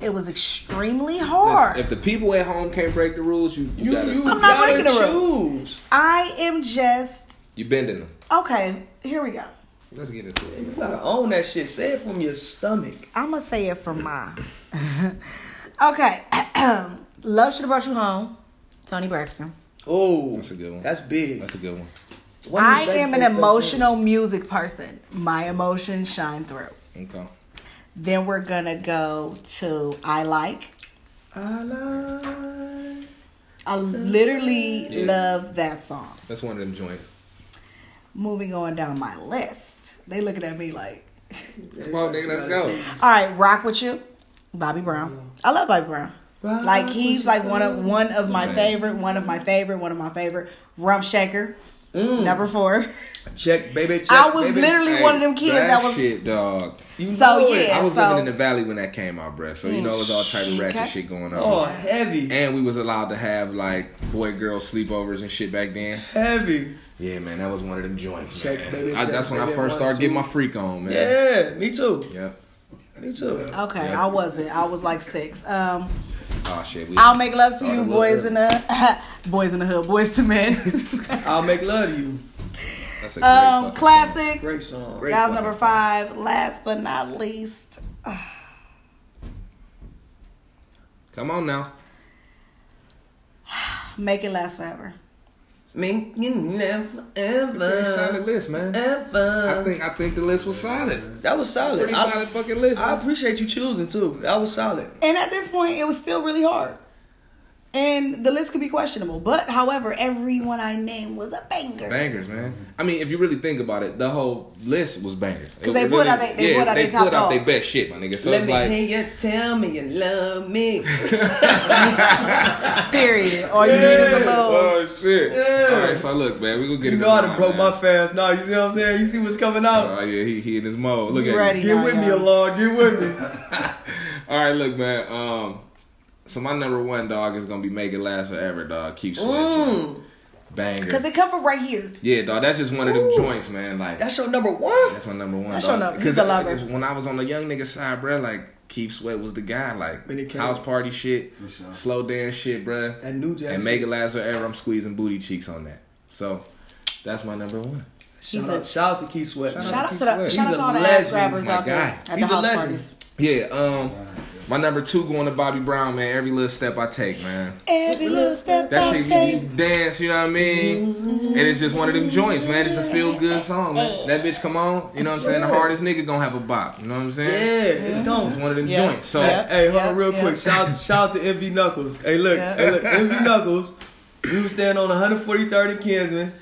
It was extremely hard. if the people at home can't break the rules, you you, You, gotta you I'm not gotta breaking the rules. choose. I am just you bending them. okay. Here we go. Let's get into it. You gotta own that shit. Say it from your stomach. I'm gonna say it from my. okay, love should have brought you home. Toni Braxton. Oh, That's a good one. That's big. That's a good one. One I am an emotional music person. My emotions shine through. Okay. Then we're gonna go to I like. I like. I literally Yeah. love that song. That's one of them joints. Moving on down my list, they looking at me like, Come on, nigga, let's go. all right, rock with you, Bobby Brown. I love Bobby Brown. Rock Like he's like one of one of my favorite, one of my favorite, one of my favorite. Rump Shaker, Mm. number four. Check, baby. Check, I was baby. literally one of them kids that, was. shit, dog. You So, know it. yeah. I was so- living in the valley when that came out, bruh. So you know it was all type of ratchet Okay. shit going on. Oh, heavy, And we was allowed to have like boy girl sleepovers and shit back then. heavy. Yeah, man, that was one of them joints. Check, man. baby, I, check, that's when I first started getting my freak on, man. Yeah, me too. Yep. Me too. Okay, Yeah. I wasn't. I was like six. Um, Oh shit. I'll make love to you, boys in the boys in the hood, Boyz II Men. I'll make love to you. That's a great um, classic. Great song. Great That was number song. five. Last but not least. Come on now. make it last forever. Me, you never It's a pretty solid list, man. ever. I think I think the list was solid. that was solid. Pretty I, solid fucking list. I man. appreciate you choosing too. That was solid. And at this point, it was still really hard. And the list could be questionable. But however, everyone I named was a banger. Bangers, man. I mean, if you really think about it, the whole list was bangers. 'Cause they put out they- they yeah, put out they they put out their best shit, my nigga. So Let it's me like, hear you tell me you love me. Period. All you need is a little. oh shit. Yeah. All right, so look, man, we gonna get You it. know I done broke my fast now. You see what I'm saying? You see what's coming out? Oh yeah, he he in his mode. Look You at ready? him. Get now, with me, y'all. along. Get with me. All right, look, man. Um, so my number one dog is gonna be Make It Last Forever, dog. Keep sweating, Mm, banger. Because they come from right here. Yeah, dog. That's just one of them Ooh. joints, man. Like that's your number one. That's my number one. That's dog. your number. Because He's a lover. when I was on the young nigga side, bro, like Keith Sweat was the guy. Like When it came- house party shit, For sure. slow dance shit, bro. That new jack. And make it last forever. I'm squeezing booty cheeks on that. So that's my number one. Shout, He's out, a- shout out to Keith Sweat. Shout. Shout out Keith to the Sweat. shout out He's to a all the legend. ass grabbers He's my out there guy. at the He's a house legend. parties. Yeah. Um, my number two going to Bobby Brown, man. Every little step I take, man. Every little step That I shit make you take. dance, you know what I mean? And it's just one of them joints, man. It's a feel good song, man. That bitch come on, you know what I'm saying? The hardest nigga gonna have a bop, you know what I'm Yeah, saying? it's It's gone. one of them Yeah. joints. So Yeah. Hey, hold Yeah, on real yeah. quick. Shout, shout out to Envy Knuckles. Hey, look, Yeah. hey, look, Envy Knuckles. We was standing on 143rd and Kinsman.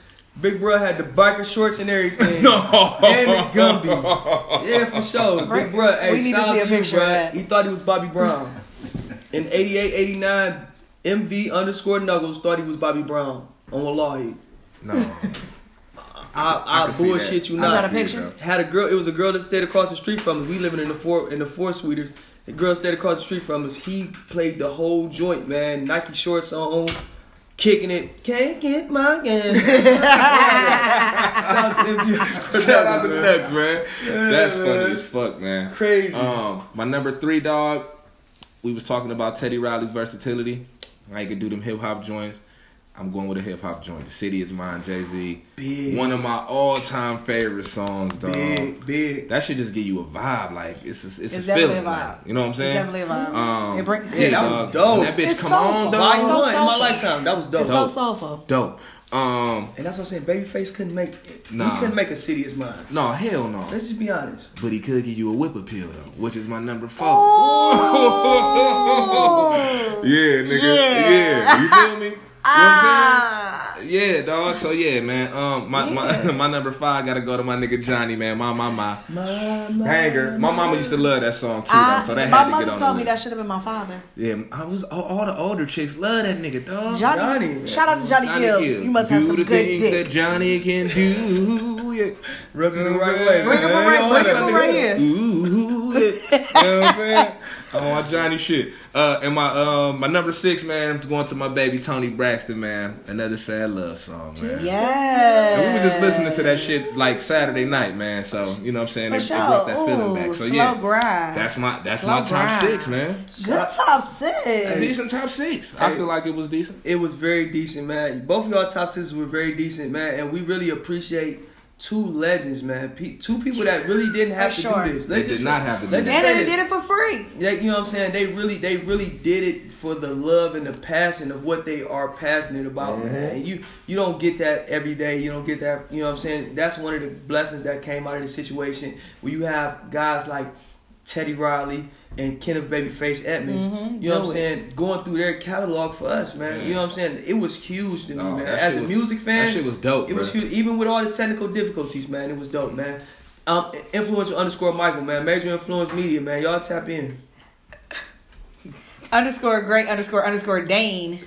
Big bro had the biker shorts and everything. No. And the Gumby. Yeah, for sure. Big bro, hey, We need to see a out you, picture of bro. that. He thought he was Bobby Brown. In 88, 89, MV underscore Nuggles thought he was Bobby Brown on Wallahi. No. I, I, can see bullshit you not. I not. got a picture. Had a girl. It was a girl that stayed across the street from us. We living in the four in the four suiters. The girl stayed across the street from us. He played the whole joint, man. Nike shorts on, kicking it. Can't get my gun. Shout out to MV. Shout out to Nuts, man. Yeah, That's man. funny as fuck, man. Crazy. Um, my number three dog. We was talking about Teddy Riley's versatility. I could do them hip hop joints. I'm going with a hip hop joint. The city is mine, Jay Z. Big. One of my all time favorite songs, dog. Big, big. That should just give you a vibe. Like it's a, it's, It's a definitely feeling. a like, vibe. you know what I'm saying? It's definitely a vibe. Um, It bring- Yeah, that was dog. dope. That bitch, It's come soulful. on, Volume so dog. one in my lifetime. That was dope. It's so soulful. Dope. Um, And that's what I'm saying. Babyface couldn't make. Nah. He couldn't make a city as mine. no, hell no. Let's just be honest. But he could give you a whip appeal though, which is my number four. Oh. yeah, nigga. Yeah. Yeah. You feel me? You know what I'm Ah. Yeah, dog. So yeah, man. Um, my my, my number five gotta go to my nigga Johnny, man. My my my My, my, banger. My mama used to love that song too, though, so that my had to mother get on told me list. that should have been my father. Yeah, I was all, all the older chicks love that nigga, dog. Johnny. Johnny. Shout out to Johnny, Gill. You must have do some the good things dick. that Johnny can do. Yeah. Rub it the right way. Bring it from right, bring it from right here. Ooh, yeah. you know what I'm saying? Oh, my Johnny shit. Uh, and my um, my number six, man, I'm going to my baby Toni Braxton, man. Another sad love song, man. Yes. And we were just listening to that shit like Saturday night, man. So you know what I'm saying? For It, sure. it brought that feeling Ooh, back. So slow yeah, grind. that's my that's Slow my top grind. six, man. Good top six. Decent top six. I feel like it was decent. It was very decent, man. Both of y'all top sixes were very decent, man, and we really appreciate two legends, man. Pe- two people that really didn't have For to sure. do this. They did not have to do let's this. just And say they did it for free. Yeah, you know what I'm saying? They really, they really did it for the love and the passion of what they are passionate about, Mm-hmm. man. And you, you don't get that every day. You don't get that. You know what I'm saying? That's one of the blessings that came out of the situation where you have guys like Teddy Riley and Kenneth Babyface Edmonds. Mhm, You know what I'm it. saying? Going through their catalog for us, man. You know what I'm saying? It was huge to me, Oh, man. As shit a was- music fan, that shit was dope, It was huge, even with all the technical difficulties, man. It was dope, man. Um, influential underscore Michael, man. Major influence media, man. Y'all tap in. Underscore great underscore underscore Dane.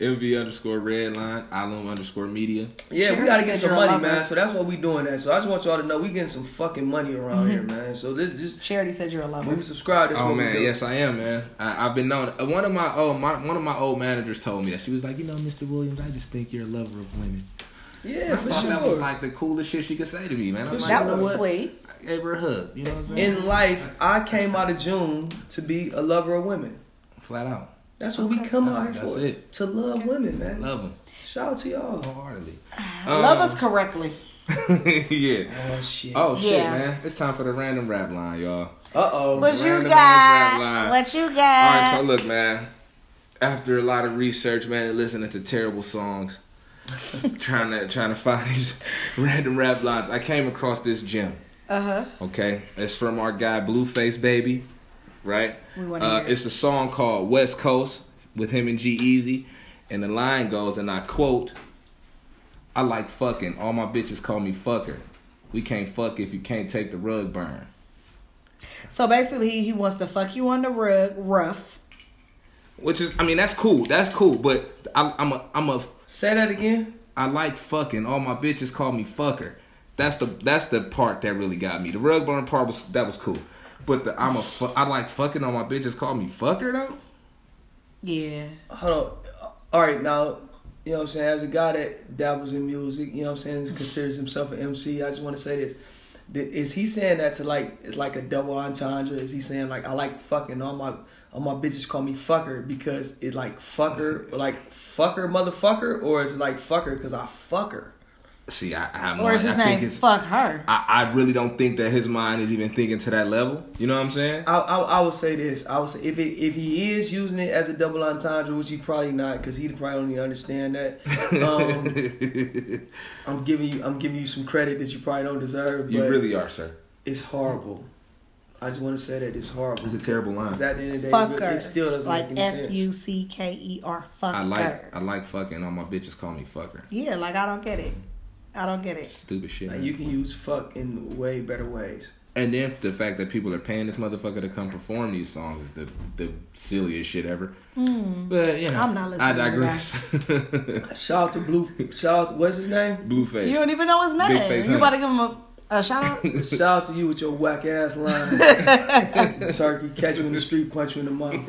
MV underscore redline, Alum underscore media. Yeah, Charity we gotta get some money, lover. man. So that's what we doing that. So I just want y'all to know we getting some fucking money around Mm-hmm. here, man. So this just Charity said you're a lover. we subscribe, that's Oh man, we yes I am, man. I, I've been known. uh, One of my oh my one of my old managers told me that she was like, you know, Mr. Williams, I just think you're a lover of women. Yeah, I for thought sure. that was like the coolest shit she could say to me, man. I'm like, That was what? sweet. I gave her a hug. You know what I'm saying? In life, I came out of June to be a lover of women. Flat out, That's what we come That's- out here that's for. it. To love women, man. love them Shout out to y'all. wholeheartedly. Love Um, us correctly. yeah. Oh shit. Oh shit, Yeah. man! It's time for the random rap line, y'all. Uh oh. What you Random ass rap got? What you got? All right, so look, man. After a lot of research, man, and listening to terrible songs, trying to trying to find these random rap lines, I came across this gem. Uh huh. Okay, it's from our guy Blueface Baby, right? We Uh, hear it's a song called West Coast with him and G-Eazy, and the line goes, and I quote: "I like fucking. All my bitches call me fucker. We can't fuck if you can't take the rug burn." So basically, he, he wants to fuck you on the rug, rough. Which is, I mean, that's cool. That's cool. But I'm, I'm a, I'm a, Say that again. I like fucking. All my bitches call me fucker. That's the, that's the part that really got me. The rug burn part was that was cool. But the I'm a, fu- I like fucking. on my bitches call me fucker though. Yeah. Hold on. All right, now, you know what I'm saying? As a guy that dabbles in music, you know what I'm saying, considers himself an MC, I just want to say this. Is he saying that to like, it's like a double entendre? Is he saying like, I like fucking all my, all my bitches call me fucker because it like fucker, like fucker motherfucker? Or is it like fucker because I fuck her? See, I, I have no. Or is I his think name it's- fuck her? I, I really don't think that his mind is even thinking to that level. You know what I'm saying? I, I, I would say this. I would say if it, if he is using it as a double entendre, which he probably not, because he probably don't even understand that. Um, I'm giving you I'm giving you some credit that you probably don't deserve. you really are, sir. it's horrible. I just want to say that it's horrible. It's a terrible line. Because at the end of the day, Fucker. it still doesn't like make any F sense. U C K E R. Fucker. I like, I like fucking. All my bitches call me fucker. Yeah, like I don't get it. I don't get it. Stupid shit. Like, you can use fuck in way better ways. And then the fact that people are paying this motherfucker to come perform these songs is the the silliest shit ever. Hmm. But you know. I'm not listening I to digress. Shout out to Blue. Shout out. What's his name? Blueface. You don't even know his name. Big face you honey. about to give him a, a shout out? Shout out to you with your whack ass line. Turkey, catch you in the street, punch you in the mouth.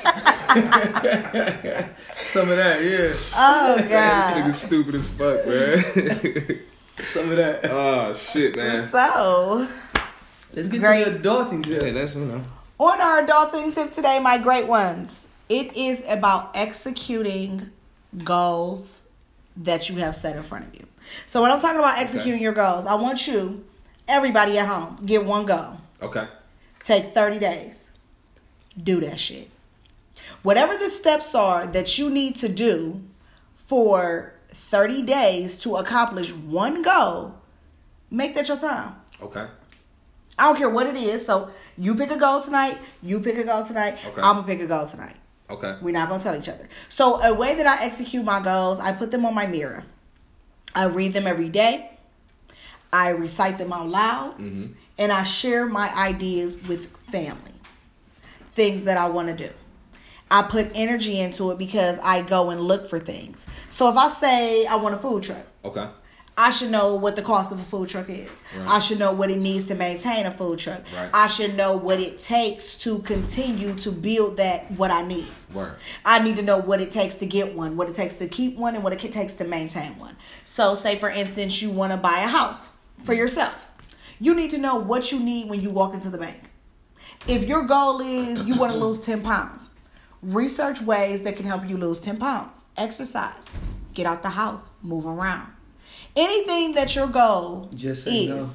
Some of that, yeah. Oh This God. nigga stupid as fuck, man. Some of that. oh shit, man. So Let's get Great. to the adulting Yeah, tip. that's you know. on our adulting tip today, my great ones. It is about executing goals that you have set in front of you. So when I'm talking about executing your goals, I want you, everybody at home, get one goal. Okay. Take 30 days. Do that shit. Whatever the steps are that you need to do for 30 days to accomplish one goal, make that your time. Okay. I don't care what it is. So you pick a goal tonight, you pick a goal tonight, Okay. I'm gonna pick a goal tonight. Okay. We're not gonna tell each other. So a way that I execute my goals, I put them on my mirror. I read them every day. I recite them out loud, Mm-hmm. and I share my ideas with family. Things that I want to do. I put energy into it because I go and look for things. So if I say I want a food truck, Okay. I should know what the cost of a food truck is. Right. I should know what it needs to maintain a food truck. Right. I should know what it takes to continue to build that what I need. Word. I need to know what it takes to get one, what it takes to keep one, and what it takes to maintain one. So, say for instance, you want to buy a house for mm-hmm. yourself. You need to know what you need when you walk into the bank. If your goal is you want to lose 10 pounds, research ways that can help you lose 10 pounds. Exercise, get out the house, move around. Anything that your goal Just say is. no.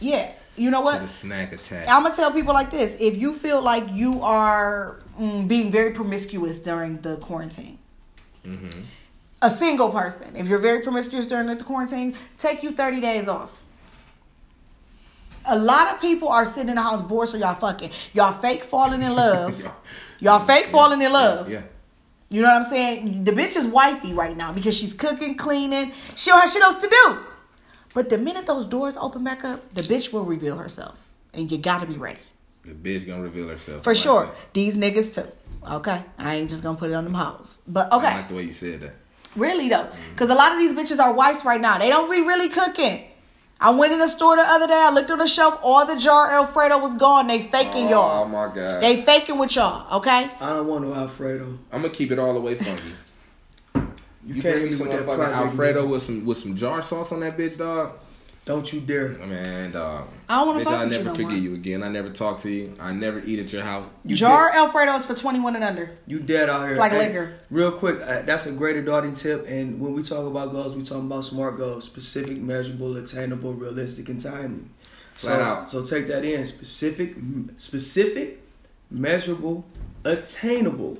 Yeah. You know what? snack attack. I'm gonna tell people like this: if you feel like you are mm, being very promiscuous during the quarantine, a single person, if you're very promiscuous during the quarantine, take you 30 days off. A lot of people are sitting in the house bored, so y'all fucking y'all fake falling in love. Y'all fake falling in love. Yeah. You know what I'm saying? The bitch is wifey right now because she's cooking, cleaning. She don't have shit else to do. But the minute those doors open back up, the bitch will reveal herself, and you gotta be ready. The bitch gonna reveal herself. For like sure. that. These niggas too. Okay. I ain't just gonna put it on them hoes. But I okay. like the way you said that. really though. Mm. Cause a lot of these bitches are wives right now. They don't be really cooking. I went in the store the other day, I looked on the shelf, all the jar Alfredo was gone. They faking Oh y'all. Oh my god. They faking with y'all, okay? I don't want no Alfredo. I'm gonna keep it all the way funky. You, You, can't bring me hit some that motherfucking. Alfredo with some with some jar sauce on that bitch, dog. Don't you dare. Man, dog. I don't wanna fuck I with you never no forget more. you again. I never talk to you. I never eat at your house. You jar dead, Alfredo is for 21 and under. you dead out here. It's like Hey, liquor. Real quick, uh, that's a great adulting tip. And when we talk about goals, we talking about smart goals, specific, measurable, attainable, realistic, and timely. Flat so, out. So take that in. Specific, m- specific, measurable, attainable,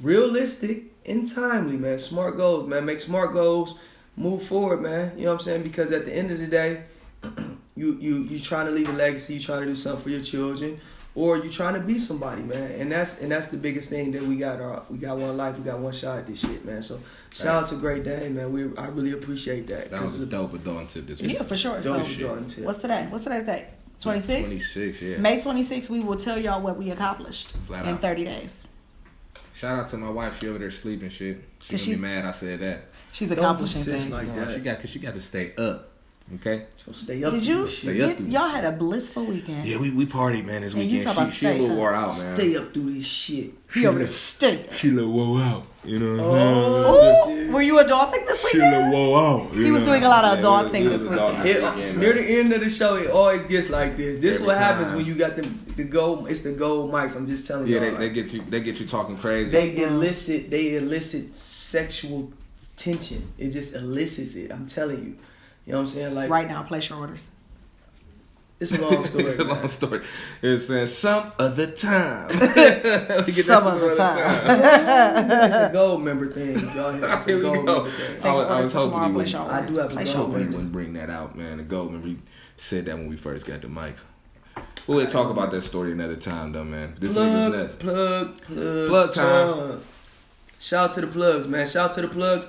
realistic, and timely. Man, smart goals. Man, make smart goals. Move forward, man. You know what I'm saying? Because at the end of the day, you you you trying to leave a legacy. You trying to do something for your children. Or you trying to be somebody, man, and that's and that's the biggest thing that we got. Our, we got one life, we got one shot at this shit, man. So shout out to Great Dane, man. We I really appreciate that. That was 'cause a of- dope adult tip this week. Yeah, for sure. Dope So, adulting tip. what's today? What's today's date? 26? 26, yeah. May 26th, we will tell y'all what we accomplished Flat in out. 30 days. Shout out to my wife. She over there sleeping shit. She Cause gonna she- be mad I said that. She's accomplishing things. like No, that. she got cause she got to stay up. Okay. So stay up. Did you? this shit. Stay up y- through y'all had a blissful weekend. Yeah, we we partied, man, this And you weekend. talk She, about she a little up. wore out, man. Stay up through this shit. He over there staying. She a little wore out. You know Oh, Ooh, were you adulting this weekend? She a little weekend? wore out. you He was know? doing a lot of Yeah, adulting we was this weekend. It, weekend, near the end of the show, it always gets like this. This is Every what happens when you got them the gold. It's the gold mics. I'm just telling Yeah, you. they, they get you they get you talking crazy. they elicit they elicit sexual tension. It just elicits it. I'm telling you. You know what I'm saying? Like Right now, place your orders. it's a long story. it's a man. long story. It's saying some other time. We get that Some other time. it's a gold member thing. Y'all hear? It's a gold go. member thing. I was, I was hoping tomorrow, he place wouldn't. I do have a Place goal. your hoping he orders. wouldn't bring that out, man. The gold remember he said that when we first got the mics. We'll talk about that story another time, though, man. This nigga's plug, nuts. plug, plug, Plug time. plug. Shout out to the plugs, man. Shout out to the plugs.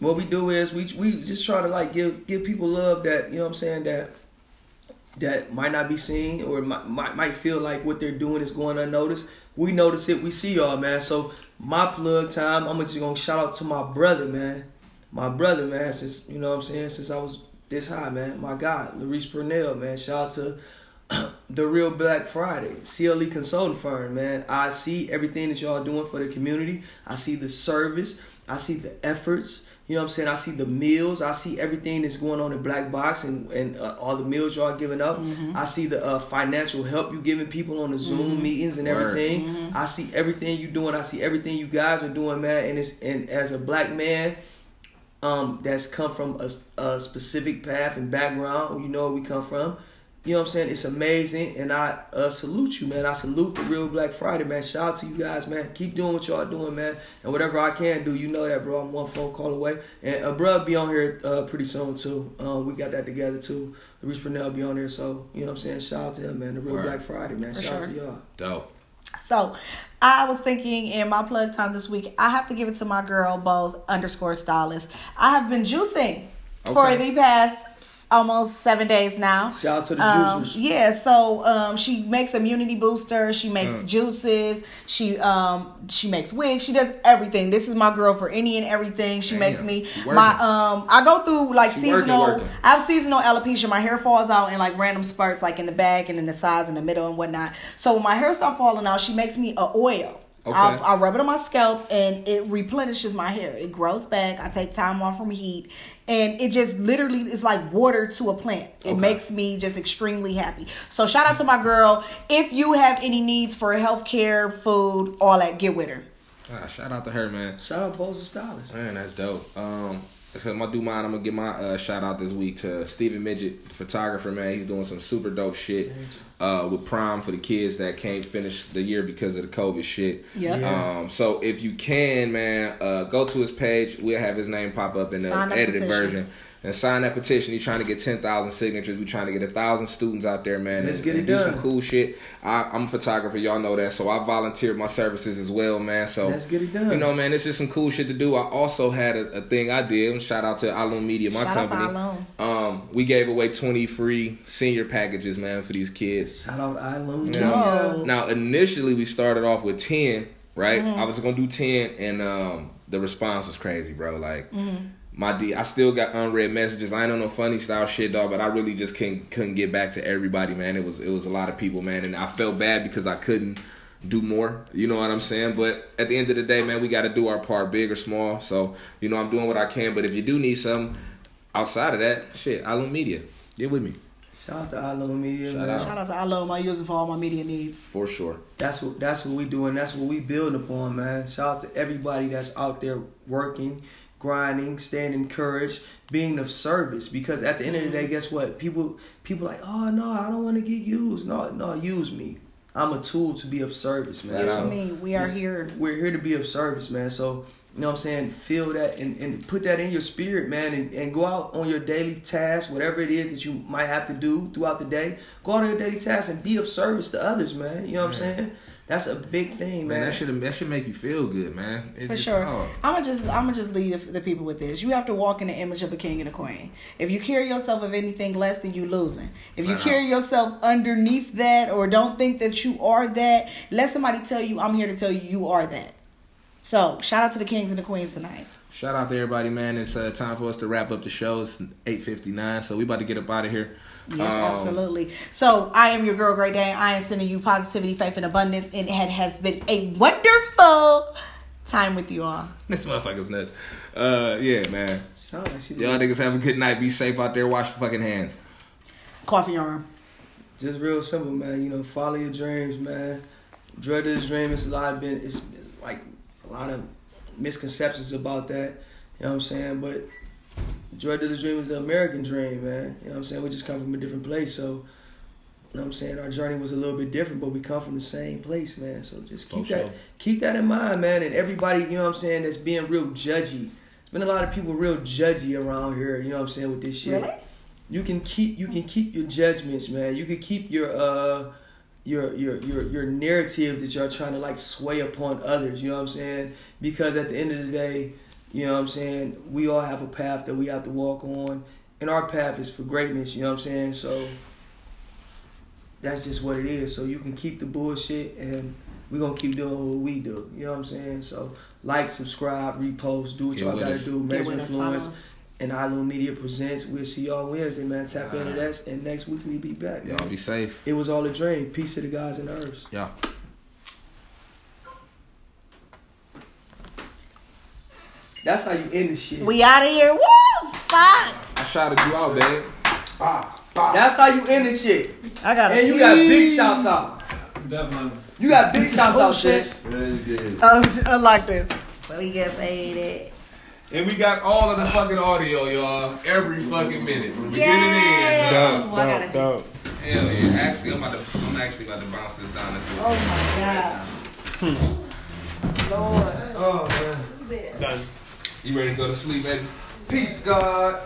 What we do is we we just try to like give give people love that you know what I'm saying that that might not be seen or might might, might feel like what they're doing is going unnoticed. We notice it. We see y'all, man. So my plug time. I'm just gonna shout out to my brother, man. My brother, man. Since you know what I'm saying since I was this high, man. My God, Larice Purnell, man. Shout out to the real Black Friday, CLE consulting firm, man. I see everything that y'all doing for the community. I see the service. I see the efforts. You know what I'm saying? I see the meals. I see everything that's going on in Black Box and, and uh, all the meals y'all giving up. Mm-hmm. I see the uh, financial help you giving people on the Zoom meetings and Word. everything. Mm-hmm. I see everything you doing. I see everything you guys are doing, man. And it's and as a black man, um, that's come from a, a specific path and background. You know where we come from. You know what I'm saying? It's amazing, and I uh, salute you, man. I salute the real Black Friday, man. Shout out to you guys, man. Keep doing what y'all doing, man. And whatever I can do, you know that, bro. I'm one phone call away, and uh, bro, be on here uh, pretty soon too. Um, we got that together too. Reese Purnell be on there, so you know what I'm saying. Shout out to him, man. The real Word. Black Friday, man. For Shout out to y'all. Dope. So I was thinking in my plug time this week, I have to give it to my girl, Bose underscore stylist. I have been juicing for the past almost seven days now. Shout out to the Um, juicers. yeah, so um, she makes immunity boosters. She makes Mm. juices. She um, she makes wigs. She does everything. This is my girl for any and everything. She Damn, makes me my um. I go through like She seasonal. working. I have seasonal alopecia. My hair falls out in like random spurts, like in the back and in the sides, and the middle, and whatnot. So when my hair starts falling out, she makes me a oil. Okay. I'll, I'll rub it on my scalp and it replenishes my hair. It grows back. I take time off from heat, and it just literally is like water to a plant. It Okay. makes me just extremely happy. So shout out to my girl. If you have any needs for healthcare, food, all that, get with her. Ah, shout out to her, man. Shout out Bose the Stylist. Man, that's dope. Um, because my do mine, I'm gonna give my uh, shout out this week to Steven Midget, the photographer. Man, he's doing some super dope shit uh, with prom for the kids that can't finish the year because of the COVID shit. Yep. Yeah. Um, so if you can, man, uh, go to his page. We'll have his name pop up in the Sign edited petition. version. And sign that petition. He's trying to get ten thousand signatures. We're trying to get a thousand students out there, man. Let's and, get it and do some cool shit. I, I'm a photographer, y'all know that. So I volunteered my services as well, man. So Let's get it done. You know, man, it's just some cool shit to do. I also had a, a thing I did. Shout out to Alum Media, my Shout out to company. Alum. Um, we gave away 20 free senior packages, man, for these kids. Shout out Island. Yeah. Yo. Now, initially, we started off with 10, right? Mm-hmm. I was gonna do 10, and um, the response was crazy, bro. Like, Mm-hmm. My D, I still got unread messages. I ain't on no funny style shit, dog, but I really just couldn't couldn't get back to everybody, man. It was it was a lot of people, man, and I felt bad because I couldn't do more. You know what I'm saying? But at the end of the day, man, we got to do our part, big or small. So you know, I'm doing what I can. But if you do need something outside of that, shit, Island Media, get with me Shout out to Island Media, Shout man. out. Shout out to Alum. I use it for all my media needs. for sure. That's what that's what we doing. That's what we building upon, man. Shout out to everybody that's out there working, grinding, staying encouraged, being of service. Because at the end of the day, guess what? People people like, oh no, I don't want to get used. No, no, use me. I'm a tool to be of service, man. Use out. me. We are here. We're here to be of service, man. So, you know what I'm saying? Feel that and, and put that in your spirit, man, and, and go out on your daily tasks, whatever it is that you might have to do throughout the day. Go out on your daily tasks and be of service to others, man. You know what I'm saying? That's a big thing, Man, man. that should that should make you feel good, man. It's For just- sure. oh. I'm gonna just I'm gonna just leave the people with this. You have to walk in the image of a king and a queen. If you carry yourself of anything less than you losing. If you Wow. carry yourself underneath that or don't think that you are that, let somebody tell you I'm here to tell you you are that. So shout out to the kings and the queens tonight. Shout out to everybody, man. It's uh, time for us to wrap up the show. It's eight fifty nine, so we about to get up out of here. Yes, Um, absolutely. So I am your girl, Great Dane. I am sending you positivity, faith, and abundance, and it has been a wonderful time with you all. This motherfucker's nuts. Uh, yeah, man. Sound Y'all niggas have a good night. Be safe out there. Wash your fucking hands. Coffee arm. just real simple, man. You know, follow your dreams, man. Dread of the dream. It's a lot of been. It's like a lot of misconceptions about that. You know what I'm saying? But dread of the dream is the American dream, man. You know what I'm saying? We just come from a different place, so. You know what I'm saying? Our journey was a little bit different, but we come from the same place, man. So just keep For that sure. keep that in mind, man. And everybody, you know what I'm saying, that's being real judgy. There's been a lot of people real judgy around here, you know what I'm saying, with this shit Really? you can keep you can keep your judgments, man. You can keep your uh your your your your narrative that you're trying to like sway upon others, you know what I'm saying? Because at the end of the day, you know what I'm saying, we all have a path that we have to walk on and our path is for greatness, you know what I'm saying? So that's just what it is. So you can keep the bullshit and we're gonna keep doing what we do. You know what I'm saying? So like, subscribe, repost, do what Get y'all gotta us. do, Get major with us, follow influence us. and Ilum Media presents. We'll see y'all Wednesday, man. Tap into Alright. that, and next week we be back. Y'all Man. be safe. It was all a dream. Peace to the guys and the herbs. Yeah. That's how you end the shit. We out of here. Woo! Fuck! I shouted you out, babe. Bah, bah. That's how you end the shit. I got And you got big shouts out. Definitely. You got big shouts Oh, out, shit. sis. Yeah, you did. Oh, sh- I like this. So we get faded. And we got all of the fucking audio, y'all. Every fucking minute. From beginning to end. Oh, I gotta Hell yeah. Actually, I'm, about to, I'm actually about to bounce this down into Oh my god. Lord. Oh man. Done. You ready to go to sleep, baby? Peace, God.